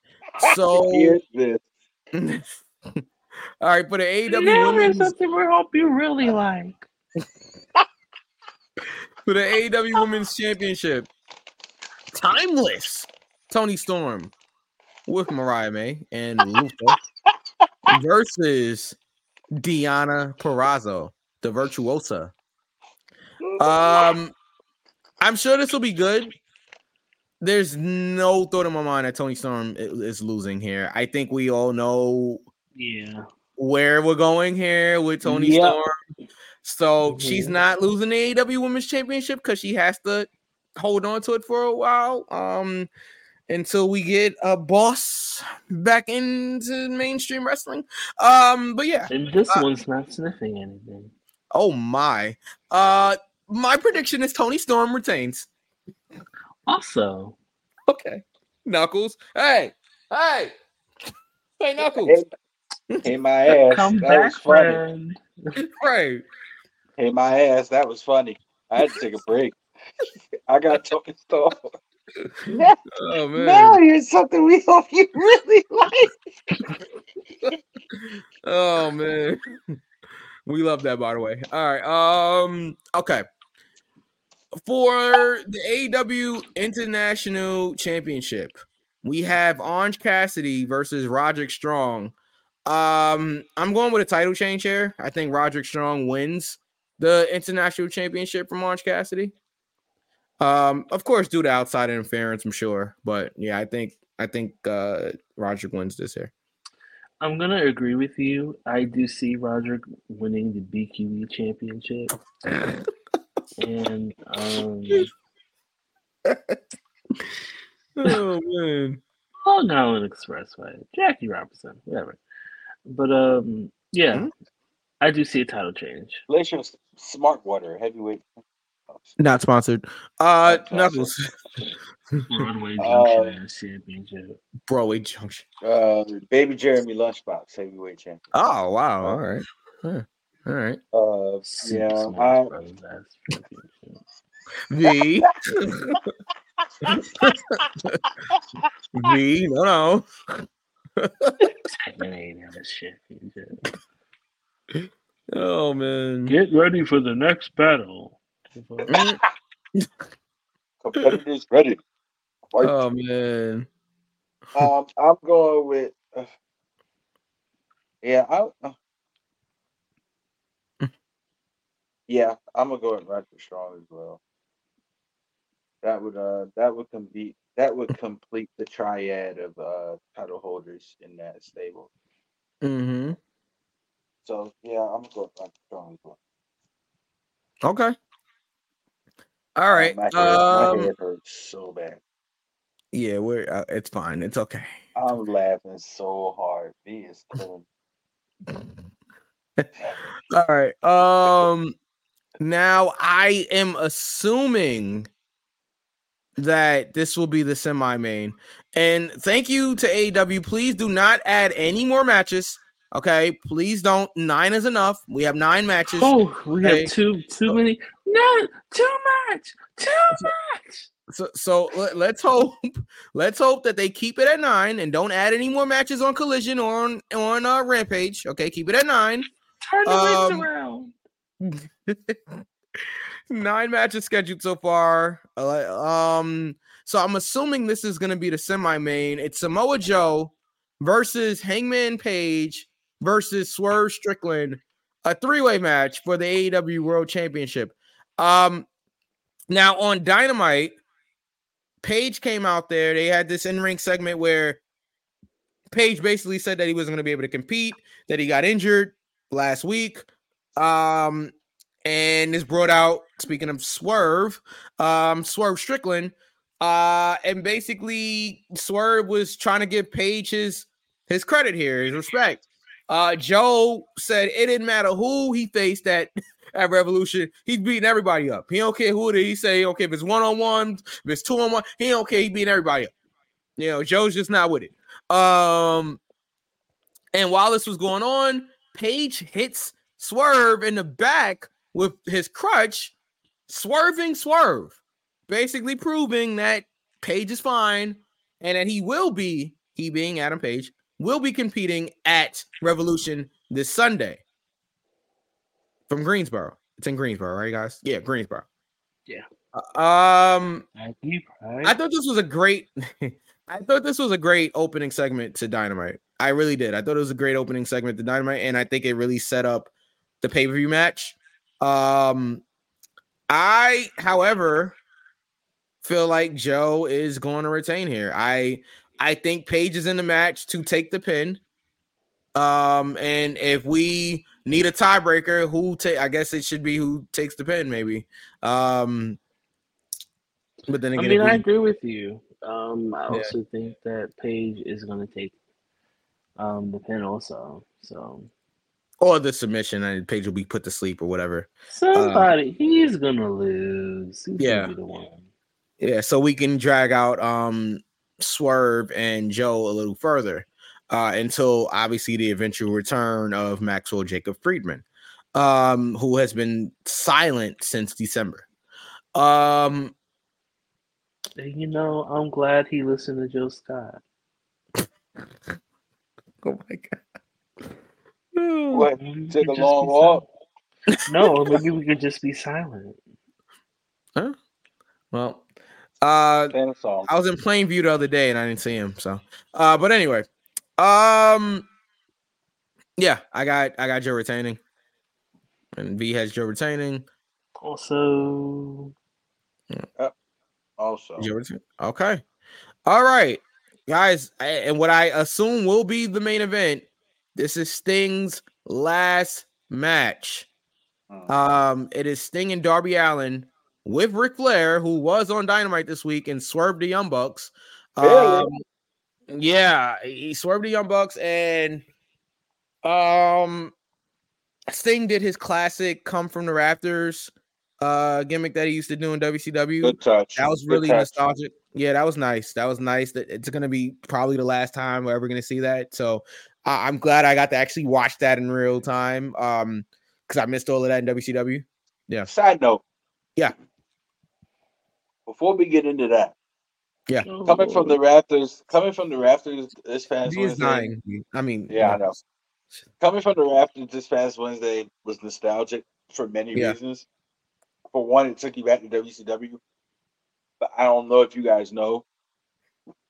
So Here's this. all right, for the AEW Now there's women's something we hope you really like. for the AEW Women's Championship. Timeless. Toni Storm with Mariah May and Luther versus Deonna Purrazzo, the virtuosa. Um, I'm sure this will be good. There's no thought in my mind that Toni Storm is losing here. I think we all know Yeah. Where we're going here with Toni Yep. Storm. So she's Mhm. not losing the AEW Women's Championship because she has to hold on to it for a while. Um, until we get a boss back into mainstream wrestling. Um, but yeah. And this Uh, one's not sniffing anything. Oh my. Uh, my prediction is Toni Storm retains. Also, Okay. Knuckles. Hey, hey, hey, Knuckles. Hey, hey, my ass. come that back, was funny. friend. Right. Hey, my ass. That was funny. I had to take a break. I got Toni Storm. Now, Oh man. now here's something we hope you really like. Oh man. We love that by the way. All right. Um okay. For the AEW International Championship, we have Orange Cassidy versus Roderick Strong. Um I'm going with a title change here. I think Roderick Strong wins the International Championship from Orange Cassidy. Um of course due to outside interference, I'm sure, but yeah, I think I think uh Roderick wins this here. I'm gonna agree with you. I do see Roderick winning the BQE championship, and um, oh man. Long Island Expressway, Jackie Robinson, whatever. But um, yeah, Mhm. I do see a title change. Glacier Smart Water Heavyweight. Not sponsored. Uh Not Knuckles. Broadway Uh, Junction Ass Championship. Broadway Junction. Uh, Baby Jeremy Lunchbox Heavyweight Champion. Oh wow. All right. Huh. All right. Uh, Super yeah, Smash I, Bros. Ass Championship. V. V. No, no. Man, ain't in this shit. Oh man. Get ready for the next battle. Competitors ready. Fight. Oh man. Um, I'm going with. Uh, yeah, I. Uh, yeah, I'm gonna go with Roderick Strong as well. That would uh that would complete that would complete the triad of uh title holders in that stable. Mm-hmm. So yeah, I'm gonna go Strong. Okay. All right. My head, Um, my head hurts so bad. yeah, we're uh, it's fine. It's okay. I'm laughing so hard. B is killing. All right. Um now I am assuming that this will be the semi main. And thank you to AEW. Please do not add any more matches. Okay, please don't. Nine is enough. We have nine matches. Oh, we Okay. have too too many. No, too much, too much. So so let, let's hope let's hope that they keep it at nine and don't add any more matches on Collision or on on uh, Rampage. Okay, keep it at nine. Turn the Um, around. Nine matches scheduled so far. Um, so I'm assuming this is gonna be the semi-main. It's Samoa Joe versus Hangman Page versus Swerve Strickland, a three-way match for the AEW World Championship. Um, now on Dynamite, Page came out there. They had this in-ring segment where Page basically said that he wasn't going to be able to compete, that he got injured last week. Um, and this brought out, speaking of Swerve, um, Swerve Strickland. Uh, and basically Swerve was trying to give Page his his credit here, his respect. Uh, Joe said it didn't matter who he faced at at Revolution, he's beating everybody up. He don't care who it is. He say, okay, if it's one on one, if it's two on one, he don't care. He beating everybody up. You know, Joe's just not with it. Um, and while this was going on, Page hits Swerve in the back with his crutch, swerving Swerve, basically proving that Page is fine and that he will be, he being Adam Page, will be competing at Revolution this Sunday from Greensboro. It's in Greensboro, right, guys? Yeah, Greensboro. Yeah. Uh, Um, I thought this was a great. I thought this was a great opening segment to Dynamite. I really did. I thought it was a great opening segment to Dynamite, and I think it really set up the pay per view match. Um, I, however, feel like Joe is going to retain here. I I think Page is in the match to take the pin. Um, and if we need a tiebreaker, who take? I guess it should be who takes the pin, maybe. Um, but then I again, mean, we- I agree with you. Um, I Yeah. also think that Page is going to take um the pin also. So or the submission and Page will be put to sleep or whatever. somebody he's gonna lose. He's Yeah. gonna be the one. Yeah, so we can drag out um Swerve and Joe a little further uh until obviously the eventual return of Maxwell Jacob Friedman, um, who has been silent since December. Um you know, I'm glad he listened to Joe Scott. oh my god. What? Take a long walk. No, maybe we could just be silent. Huh? Well, uh I was in plain view the other day and I didn't see him. So, uh, but anyway, um, yeah, I got I got Joe retaining, and V has Joe retaining. Also, Also, Joe retaining. Okay, all right, guys, I- and what I assume will be the main event. This is Sting's last match. Mm. Um, it is Sting and Darby Allin with Ric Flair, who was on Dynamite this week and swerved the Young Bucks. Um, yeah, he swerved the Young Bucks, and um, Sting did his classic "Come from the Rafters" uh gimmick that he used to do in WCW. good touch. That was really nostalgic. Yeah, that was nice. That was nice. That it's gonna be probably the last time we're ever gonna see that. So I I'm glad I got to actually watch that in real time. Um, because I missed all of that in WCW. Yeah. Side note. Yeah. before we get into that, Yeah. coming from the rafters, coming from the rafters this past He is Wednesday. dying. I mean, Yeah, I know. Coming from the rafters this past Wednesday was nostalgic for many Yeah. reasons. For one, it took you back to WCW. But I don't know if you guys know.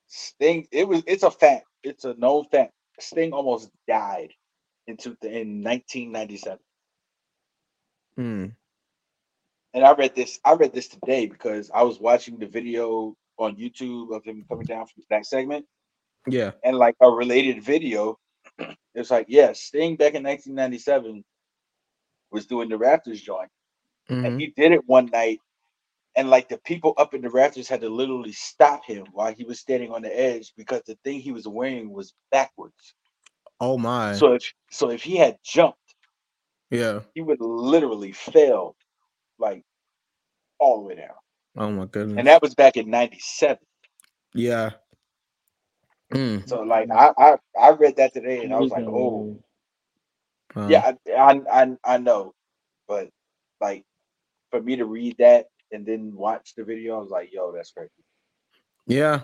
Sting, it was it's a fact. It's a known fact. Sting almost died in two, in 1997. Hmm. And I read this. I read this today because I was watching the video on YouTube of him coming down from that segment, Yeah. and like a related video. It's like, yeah, Sting back in 1997 was doing the Raptors joint, Mhm. and he did it one night, and like the people up in the rafters had to literally stop him while he was standing on the edge because the thing he was wearing was backwards. Oh my. So if so, if he had jumped, yeah. he would literally fell like all the way down, Oh my goodness. and that was back in '97. yeah. Mm. So like I, I I read that today and I was like, oh Uh, yeah, I, I I I know, but like for me to read that and then watch the video, I was like, yo, that's crazy. Yeah.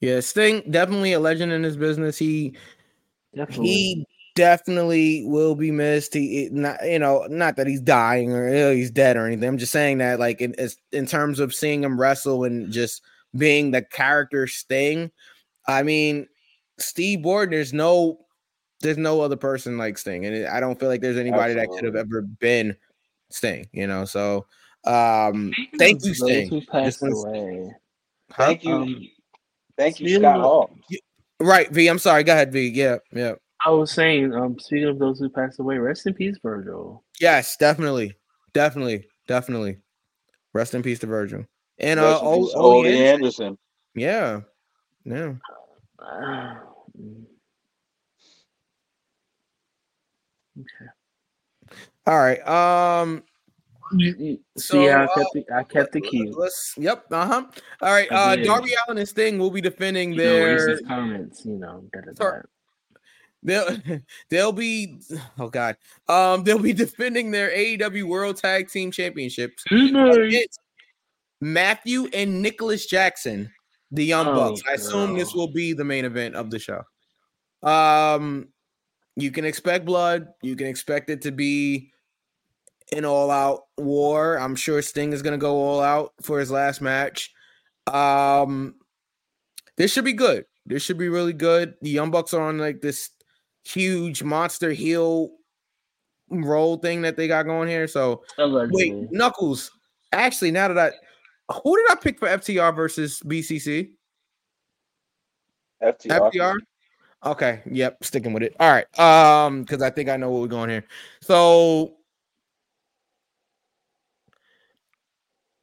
Yeah. Sting definitely a legend in his business. He Definitely. he definitely will be missed. He it, not you know not that he's dying or uh, he's dead or anything. I'm just saying that like in as- in terms of seeing him wrestle and just being the character Sting. I mean, Steve Borden. There's no there's no other person like Sting, and I don't feel like there's anybody that could have ever been Sting. You know, so um, thank you, Sting. Who Just passed wanna- away. Thank you, Um, thank you, Scott Hall. Right, V. I'm sorry. Go ahead, V. Yeah, yeah. I was saying, um, speaking of those who passed away, rest in peace, Virgil. Yes, definitely, definitely, definitely. Rest in peace to Virgil. And uh, Rest in oh, peace, oh, Ole yeah, Anderson. yeah, yeah. Ah, mm. okay. All right. Um. So, See how I uh, kept the, I kept the key. Yep. Uh huh. All right. Uh. Darby Allin and Sting will be defending You know, their. racist comments, you know. Da, da, da. Sorry. They'll they'll be. Oh God. Um. They'll be defending their AEW World Tag Team Championships against Matthew and Nicholas Jackson, the Young Oh, Bucks. I assume this will be the main event of the show. Um, you can expect blood. You can expect it to be an all-out war. I'm sure Sting is going to go all out for his last match. Um, this should be good. This should be really good. The Young Bucks are on like this huge monster heel roll thing that they got going here. So Allegedly. Wait, Knuckles. Actually, now that I who did I pick for FTR versus BCC? FTR. FTR. Okay, yep, sticking with it. All right, um, because I think I know what we're going here. So,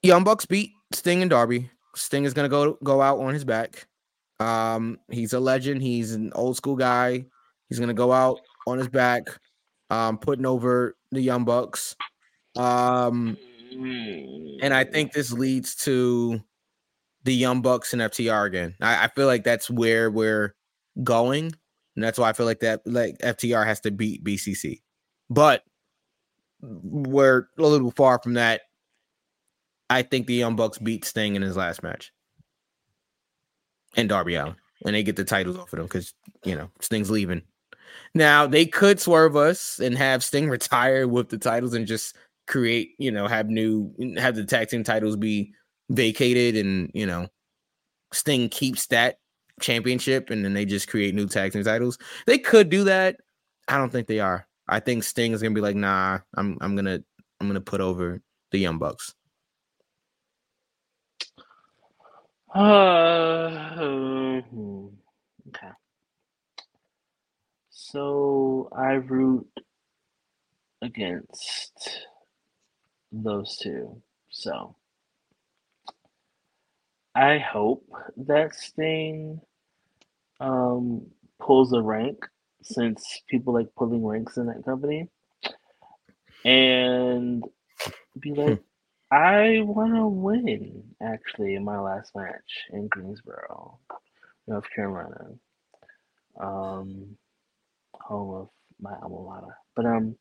Young Bucks beat Sting and Darby. Sting is gonna go go out on his back. Um, he's a legend. He's an old school guy. He's gonna go out on his back, um, putting over the Young Bucks. Um, and I think this leads to the Young Bucks and FTR again. I, I feel like that's where we're going, and that's why I feel like that like FTR has to beat BCC. But we're a little far from that. I think the Young Bucks beat Sting in his last match, and Darby Allin, and they get the titles off of them because you know Sting's leaving. Now they could swerve us and have Sting retire with the titles and just create, you know, have new have the tag team titles be vacated and you know Sting keeps that championship and then they just create new tag team titles. They could do that. I don't think they are. I think Sting is gonna be like, nah, I'm I'm gonna I'm gonna put over the Young Bucks. Uh, hmm, okay. So I root against those two. So I hope that Sting um pulls a rank since people like pulling ranks in that company. And be like, I want to win actually in my last match in Greensboro, North Carolina, um, home of my alma mater. But um,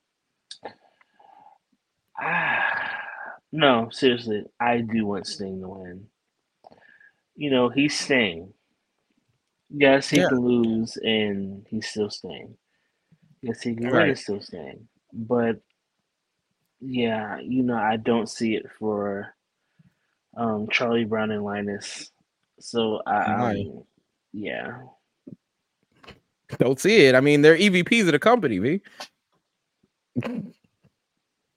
ah, no, seriously, I do want Sting to win. you know, he's Sting. Yes, he Yeah. can lose and he's still Sting. Yes, he can win Right. and still Sting. But yeah, you know, I don't see it for um Charlie Brown and Linus. So I Right. um, yeah. Don't see it. I mean, they're EVPs of the company, V.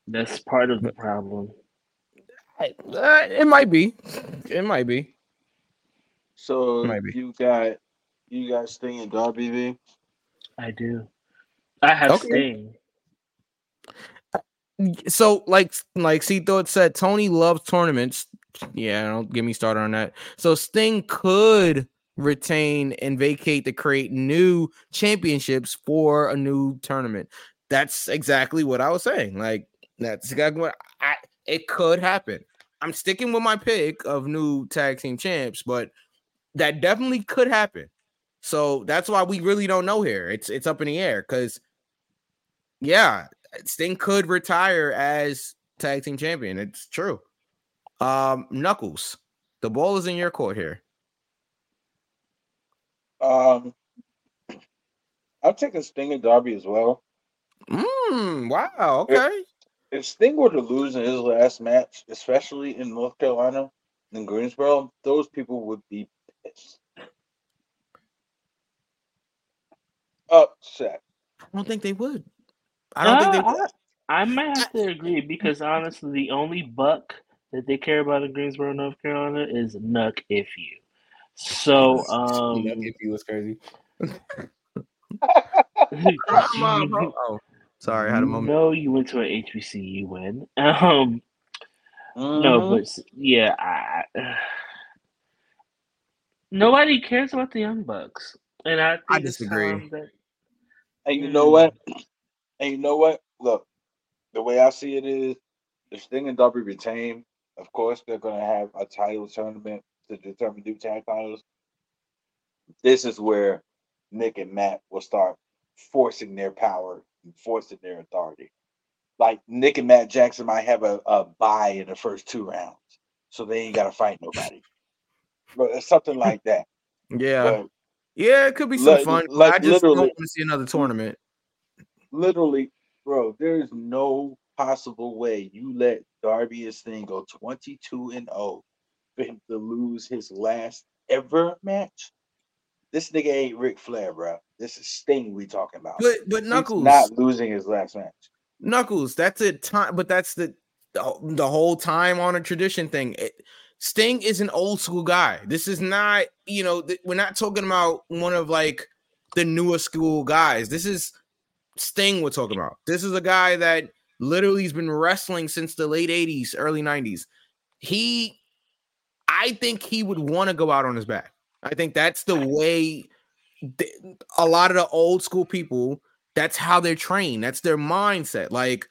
That's part of the problem. Uh, it might be. It might be. So Maybe. you got you got Sting and Darby V. I do. I have Okay. Sting. So, like, like C thought said, Tony loves tournaments. Yeah, don't get me started on that. So Sting could retain and vacate to create new championships for a new tournament. That's exactly what I was saying. Like, that's exactly what I. It could happen. I'm sticking with my pick of new tag team champs, but that definitely could happen. So that's why we really don't know here. It's it's up in the air because, yeah, Sting could retire as tag team champion. It's true. Um, Knuckles, the ball is in your court here. Um, I'm taking Sting and Darby as well. Mm, wow. Okay. If Sting were to lose in his last match, especially in North Carolina, in Greensboro, those people would be pissed. Upset. I don't think they would. I don't think they Uh, would. I might have to agree because honestly, the only buck that they care about in Greensboro, North Carolina, is Nuck if you. So, um, if you was crazy. you Oh, sorry, I had a moment. know you went to an HBCU win. Um, no, Mhm. but yeah, I, nobody cares about the Young Bucks, and I think I disagree. that And you know what? And you know what? Look, the way I see it is, if Sting and Darby retain, of course they're going to have a title tournament to determine new tag titles. This is where Nick and Matt will start forcing their power and forcing their authority. Like Nick and Matt Jackson might have a, a bye in the first two rounds, so they ain't got to fight nobody. But it's something like that. Yeah, But yeah, it could be some Like- fun. like I just don't want to see another tournament. Literally, bro, there is no possible way you let Darby and Sting go 22 and 0 for him to lose his last ever match. This nigga ain't Ric Flair, bro. This is Sting we talking about. But but He's Knuckles, not losing his last match. Knuckles, that's a time, but that's the the, the whole time on a tradition thing. It, Sting is an old school guy. This is not, you know, th- we're not talking about one of like the newer school guys. This is Sting we're talking about. This is a guy that literally has been wrestling since the late 80s, early 90s. He I think he would want to go out on his back. I think that's the way th- a lot of the old school people that's how they're trained. That's their mindset. Like,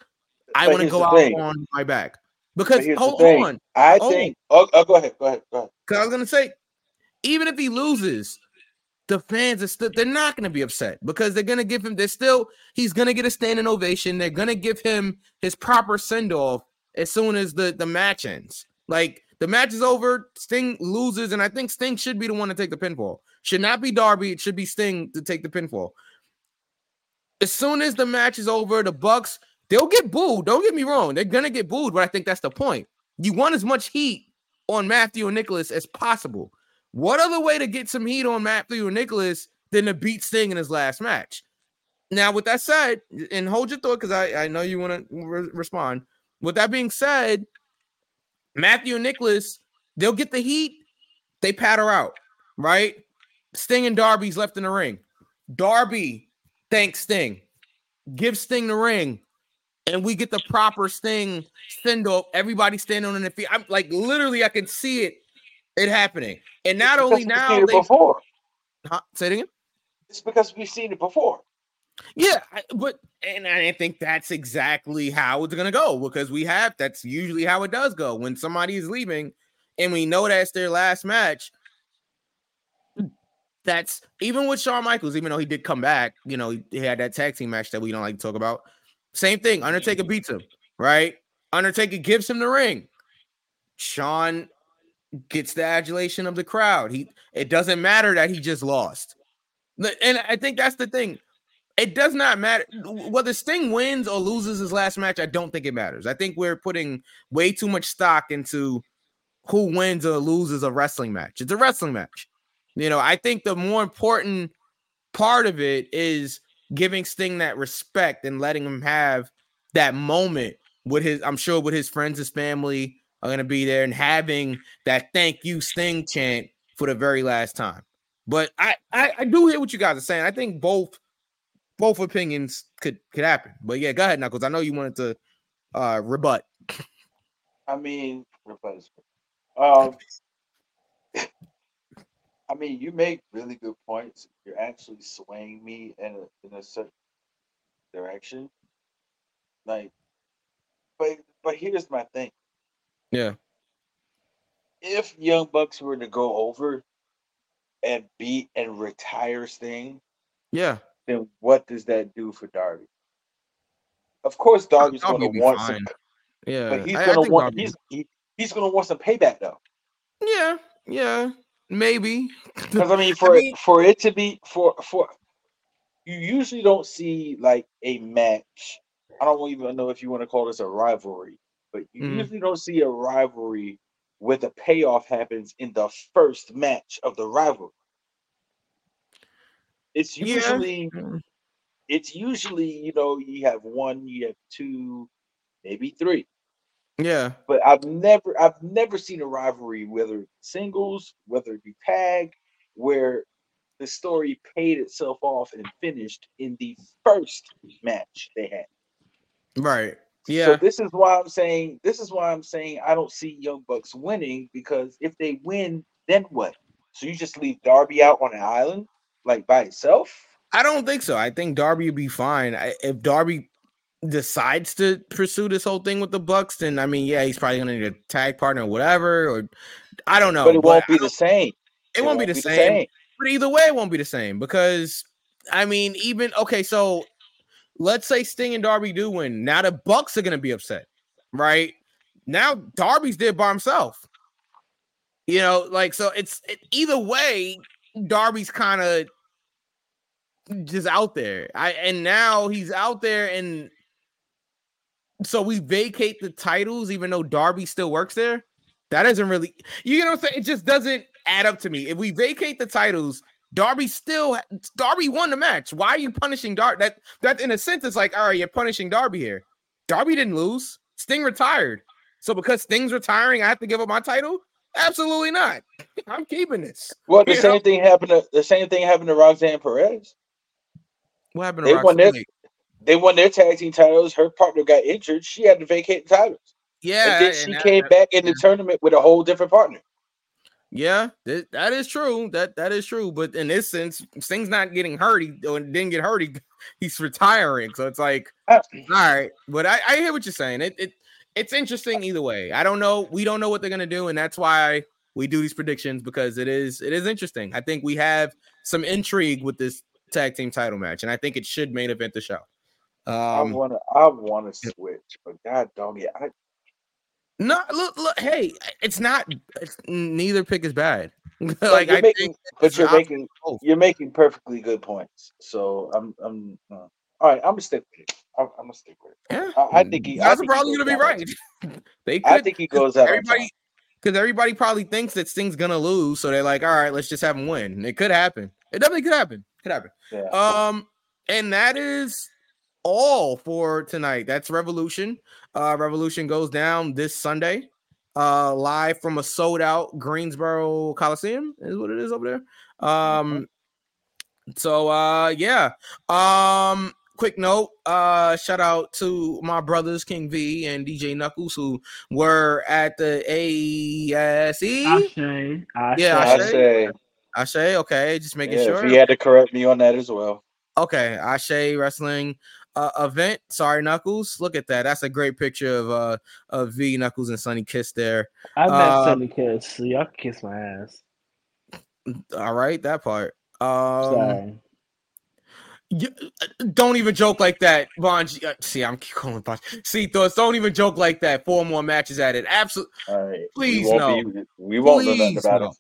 I want to go out thing. on my back. Because hold on. I Oh. think. Oh, oh, go ahead. Go ahead. Go ahead. Because I was gonna say, even if he loses, the fans are still they're not gonna be upset because they're gonna give him they're still he's gonna get a standing ovation. They're gonna give him his proper send-off as soon as the, the match ends. Like the match is over, Sting loses, and I think Sting should be the one to take the pinfall. Should not be Darby, it should be Sting to take the pinfall. As soon as the match is over, the Bucks they'll get booed. Don't get me wrong, they're gonna get booed, but I think that's the point. You want as much heat on Matthew and Nicholas as possible. What other way to get some heat on Matthew Nicholas than to beat Sting in his last match? Now, with that said, and hold your thought because I, I know you want to re- respond. With that being said, Matthew and Nicholas, they'll get the heat, they patter out, right? Sting and Darby's left in the ring. Darby thanks Sting, gives Sting the ring, and we get the proper Sting send off. Everybody standing on their feet. I'm like literally, I can see it, it happening. And not It's only now, they before. huh, say it again. It's because we've seen it before. Yeah, but and I think that's exactly how it's gonna go because we have that's usually how it does go when somebody is leaving and we know that's their last match. That's even with Shawn Michaels, even though he did come back, you know, he, he had that tag team match that we don't like to talk about. Same thing, Undertaker beats him, right? Undertaker gives him the ring. Shawn gets the adulation of the crowd. He it doesn't matter that he just lost. And I think that's the thing. It does not matter whether Sting wins or loses his last match. I don't think it matters. I think we're putting way too much stock into who wins or loses a wrestling match. It's a wrestling match. You know, I think the more important part of it is giving Sting that respect and letting him have that moment with his, I'm sure with his friends, his family are gonna be there and having that thank you Sting chant for the very last time. But I, I, I do hear what you guys are saying. I think both both opinions could could happen. But yeah, go ahead, Knuckles. I know you wanted to uh rebut. I mean, replacement. Um, I mean, you make really good points. You're actually swaying me in a in a certain direction. Like, but but here's my thing: Yeah. if Young Bucks were to go over and beat and retire Sting, Yeah. then what does that do for Darby? Of course, Darby's Darby going to want some. Yeah. but he's I- I going to want Darby- he's he, he's going to want some payback though. Yeah, yeah, maybe. Because I mean, for mean- for it to be for for you usually don't see like a match. I don't even know if you want to call this a rivalry, but you Mhm. usually don't see a rivalry where the payoff happens in the first match of the rivalry. It's usually Mm. it's usually you know you have one, you have two, maybe three. Yeah, But I've never I've never seen a rivalry, whether singles, whether it be tag, where the story paid itself off and finished in the first match they had. right. So this is why I'm saying this is why I'm saying I don't see Young Bucks winning because if they win, then what? So you just leave Darby out on an island like by itself? I don't think so. I think Darby would be fine. I, if Darby decides to pursue this whole thing with the Bucks, then I mean, yeah, he's probably gonna need a tag partner or whatever. Or I don't know. but it won't be the same. It won't be the same. same. But either way, it won't be the same because I mean, even okay, so let's say Sting and Darby do win. Now the Bucks are gonna be upset, right? Now Darby's there by himself. You know, like so it's it, either way, Darby's kind of just out there. I and now he's out there and so we vacate the titles even though Darby still works there. That doesn't really you know what I'm saying? It just doesn't add up to me. If we vacate the titles, Darby still Darby won the match. Why are you punishing Darby? That that in a sense, it's like, all right, you're punishing Darby here. Darby didn't lose. Sting retired. So because Sting's retiring, I have to give up my title? Absolutely not. I'm keeping this. Well, the You same know? thing happened to the same thing happened to Roxanne Perez. What happened They to won their Roxanne? they won their tag team titles. Her partner got injured. She had to vacate the titles. Yeah, and then she and came that- back in the tournament with a whole different partner. Yeah, that, that is true. That that is true. But in this sense, Sting's not getting hurt. He or didn't get hurt. He, he's retiring. So it's like, Uh, all right. But I, I hear what you're saying. It, it it's interesting either way. I don't know. We don't know what they're gonna do, and that's why we do these predictions because it is it is interesting. I think we have some intrigue with this tag team title match, and I think it should main event the show. I Um, wanna I wanna switch, but god dog it, I no, look, look. Hey, it's not. It's, neither pick is bad. but like you're I making think but you're making both. you're making perfectly good points. So I'm I'm uh, all right. I'm gonna stick with it. I'm, I'm gonna stick with it. Yeah, I, I think he. I think probably goes gonna be right. they I think he goes out. everybody because everybody probably thinks that Sting's gonna lose, so they're like, all right, let's just have him win. It could happen. It definitely could happen. Could happen. Yeah. Um, and that is all for tonight. That's Revolution. Uh, Revolution goes down this Sunday. Uh, live from a sold out Greensboro Coliseum is what it is over there. Um, so uh, yeah. Um, quick note. Uh, shout out to my brothers King V and DJ Knuckles who were at the ASE. Ashe, Ashe. Yeah, I Ashe. say, I say okay, just making yeah, sure. if he had to correct me on that as well. Okay, Ashe Wrestling uh, event. Sorry, Knuckles. Look at that. That's a great picture of uh of V Knuckles and Sonny Kiss there. I met Uh, Sonny Kiss, so y'all can kiss my ass. All right, that part. Um Sorry. You, uh, don't even joke like that, Von. Uh, See, I'm calling Von. See, thoughts. Don't even joke like that. Four more matches at it. Absolutely. All right. Please, we no. Be, we won't know nothing Please, about no. it.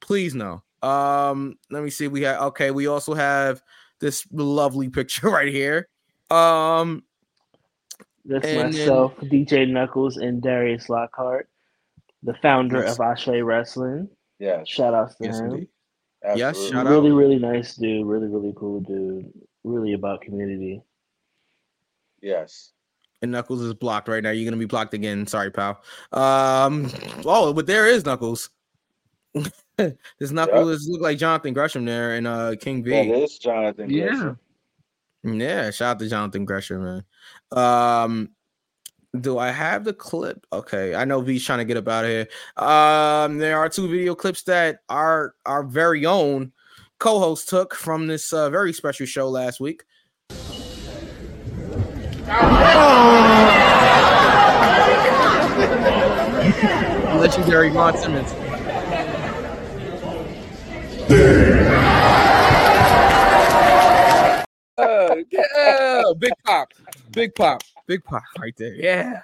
Please no. Um, let me see. We have okay. We also have this lovely picture right here. Um, That's And then- myself, DJ Knuckles, and Darius Lockhart, the founder Yes. of Ashe Wrestling. Yeah, Shout outs to yes, him. indeed. Yes, absolutely. shout out. really, really nice dude. Really, really cool dude. Really about community. Yes. And Knuckles is blocked right now. You're gonna be blocked again. Sorry, pal. Um. Oh, but there is Knuckles. this Knuckles look like Jonathan Gresham there and uh King V. That is Jonathan. Gresham. Yeah, shout out to Jonathan Gresham, man. Um, do I have the clip? Okay, I know V's trying to get up out of here. Um, there are two video clips that our our very own co-host took from this uh, very special show last week. Legendary Ron Simmons. Yeah, big pop, big pop, big pop right there. Yeah.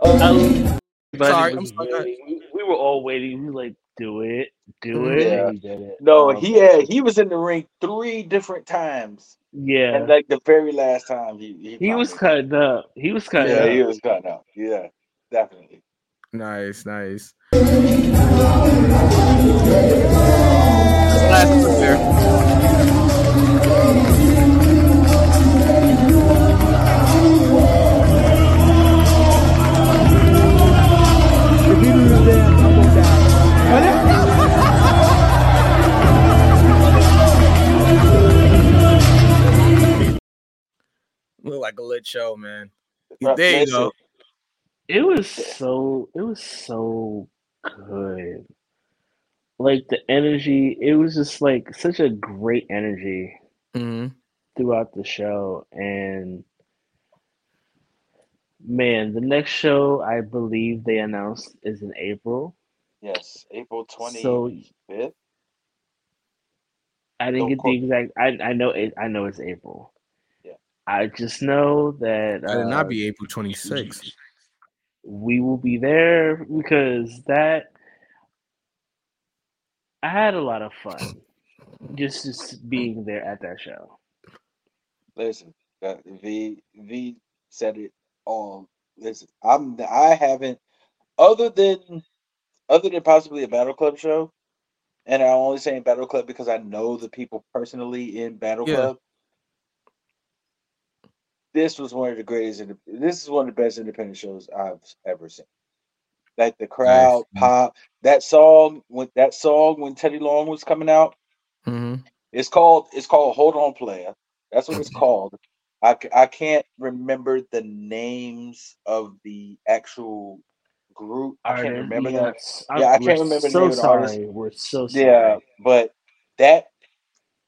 Um, Sorry, I'm sorry. really- we, we were all waiting. We like, do it, do Mhm. it. Yeah. He it. No, Um, he had he was in the ring three different times, Yeah. and like the very last time he he, he was finally- cutting up. He was cutting Yeah, up. he was cutting up. Yeah, definitely. Nice, nice. Last clip. Look like a lit show, man. Bro, There you go. It was so it was so good. Like the energy, it was just like such a great energy hmm throughout the show. And man, the next show I believe they announced is in April. Yes, April twenty fifth. So. I didn't Don't get quote the exact I I know it I know it's April. Yeah. I just know that That did uh, not be April 26th. we will be there because that I had a lot of fun just just being there at that show. Listen, that V V said it all. Listen, I'm I haven't other than other than possibly a Battle Club show, and I'm only saying Battle Club because I know the people personally in Battle Yeah. Club. This was one of the greatest. This is one of the best independent shows I've ever seen. Like the crowd Nice. pop. That song when that song when Teddy Long was coming out. hmm It's called it's called Hold On Player. That's what it's called. I, I can't remember the names of the actual group. I can't remember them. yes. Yeah, I can't remember the So name of the artist. sorry. We're so sorry. Yeah, but that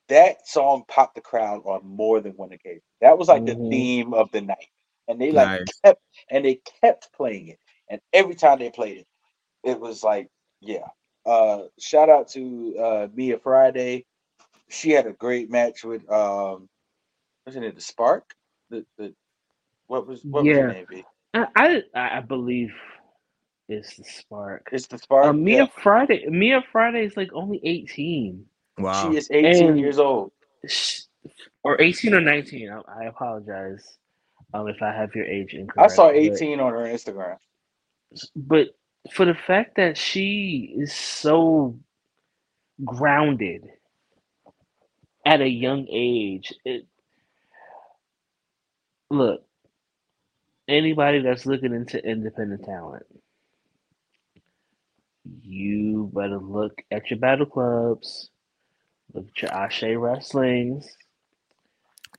that song popped the crowd on more than one occasion. That was like the Mhm. theme of the night, and they like Nice. kept and they kept playing it. And every time they played it, it was like, yeah. Uh, shout out to uh, Mia Friday. She had a great match with um, wasn't it the Spark? The the what was what was Yeah. her name? I, I I believe it's the spark. It's the Spark. Uh, Mia Yeah. Friday. Mia Friday is like only eighteen. Wow. She is 18 And- years old. Or 18 or 19. I, I apologize um, if I have your age incorrect. I saw but- 18 on her Instagram. But, for the fact that she is so grounded at a young age, it look anybody that's looking into independent talent, you better look at your battle clubs, look at your Ashe wrestlings.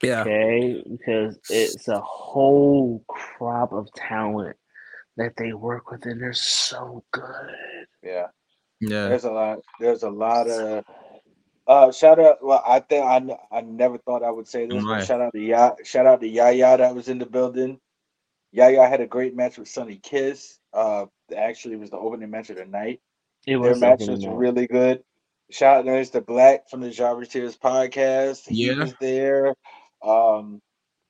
Yeah. Okay, because it's a whole crop of talent that they work with, and they're so good. Yeah. Yeah. There's a lot. There's a lot of. Uh, shout out. Well, I think I, n- I never thought I would say this, Right. but shout out to Ya. Shout out to Yaya that was in the building. Yaya had a great match with Sonny Kiss. Uh, actually, it was the opening match of the night. It was Their was match opening was night. really good. Shout out to Mr. Black from the Jobber Tears podcast. He Yeah. was there. Um,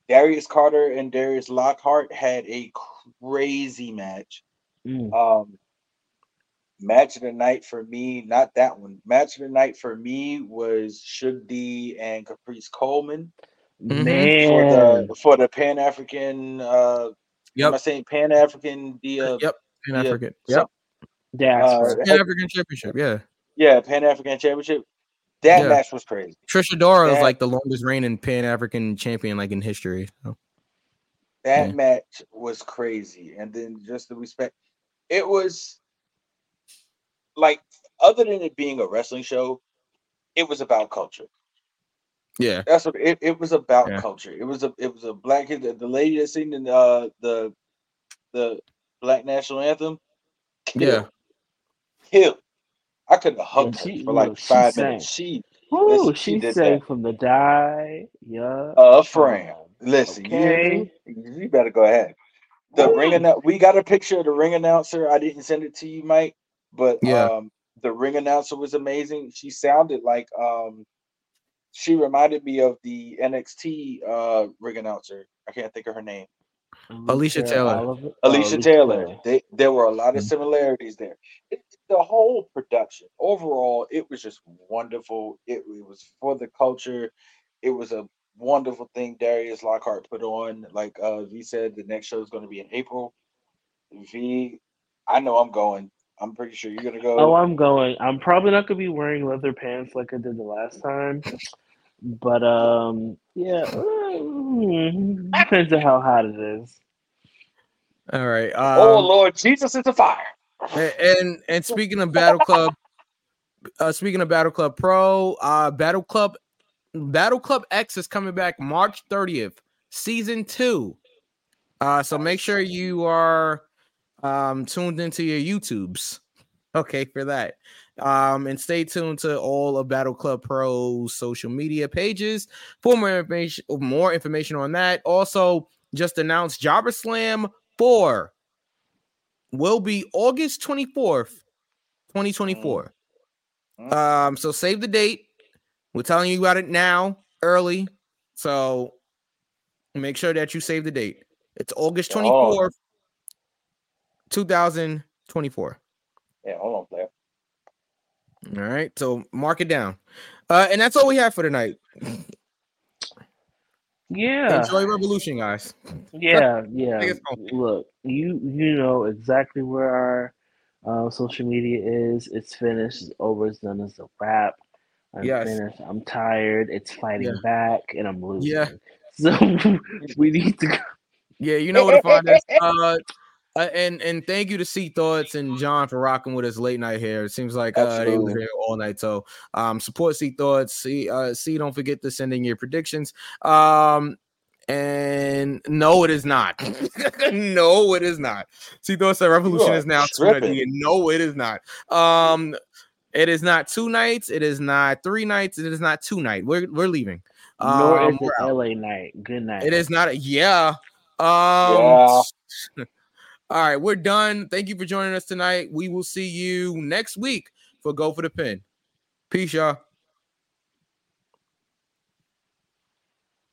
Darius Carter and Darius Lockhart had a crazy match. Mm. Um, match of the night for me, not that one. Match of the night for me was Shug D and Caprice Coleman. Man, for the for the Pan African. Uh, Yep. am I saying Pan African? The uh, Yep. Pan African. some- Yep. Yeah, uh. Pan African Championship. Yeah. yeah, Pan African Championship. That Yeah. match was crazy. Trisha Dora is like the longest reigning Pan African champion like in history. So, That Yeah. match was crazy, and then just the respect. It was like other than it being a wrestling show, it was about culture. yeah. That's what it, it was about Yeah. culture. It was a it was a black kid. The, the lady that sing the uh, the the black national anthem. Yeah. Kill. I couldn't have hugged Yeah, she- her for like look, five sang. minutes. She Woo, listen, she she sang that. from the die. Yeah. a friend. Listen, you Okay. me? You better go ahead. The ring annou- we got a picture of the ring announcer. I didn't send it to you, Mike, but Yeah. um the ring announcer was amazing. She sounded like um she reminded me of the NXT uh ring announcer. I can't think of her name. Alicia Taylor. Oliver- oh, Alicia Taylor. They, there were a lot of similarities there. It, the whole production, overall, it was just wonderful. It, it was for the culture. It was a wonderful thing Darius Lockhart put on. Like uh, V said, the next show is going to be in April. V, I know I'm going. I'm pretty sure you're going to go. Oh, I'm going. I'm probably not gonna be wearing leather pants like I did the last time, but um, yeah, mm, depends on how hot it is. All right. oh Um, Lord Jesus is a fire. a- and and speaking of Battle Club, uh, speaking of Battle Club Pro, uh, Battle Club, Battle Club X is coming back March 30th, season two. Uh, so make sure you are um tuned into your YouTubes. Okay, for that. Um, and stay tuned to all of Battle Club Pro's social media pages for more information. More information on that. Also, just announced Jobber Slam 4 will be August 24th, 2024. Mm. Um, so save the date. We're telling you about it now, early. So make sure that you save the date. It's August Oh. 24th, 2024. Yeah, hold on, player. All right. So mark it down. Uh, and that's all we have for tonight. Yeah, Enjoy Revolution, guys. yeah, yeah. Take us home. Look, you you know exactly where our uh, social media is. It's finished. It's over. It's done. It's a wrap. I'm Yes. finished. I'm tired. It's fighting Yeah. back, and I'm losing. Yeah. So we need to go. Yeah, you know where to find us. Uh, uh, and and thank you to C Thoughts and John for rocking with us late night here. It seems like uh, they was Absolutely. here all night. So um, support C Thoughts. See, uh, C. Don't forget to send in your predictions. Um, and no, it is not. no, it is not. C Thoughts said Revolution is now two No, it is not. Um, it is not two nights. It is not three nights. It is not two night. We're we're leaving. Nor Um, is it. LA night. Good night. It is not a yeah. Um Yeah. all right, we're done. Thank you for joining us tonight. We will see you next week for Go for the Pin. Peace, y'all.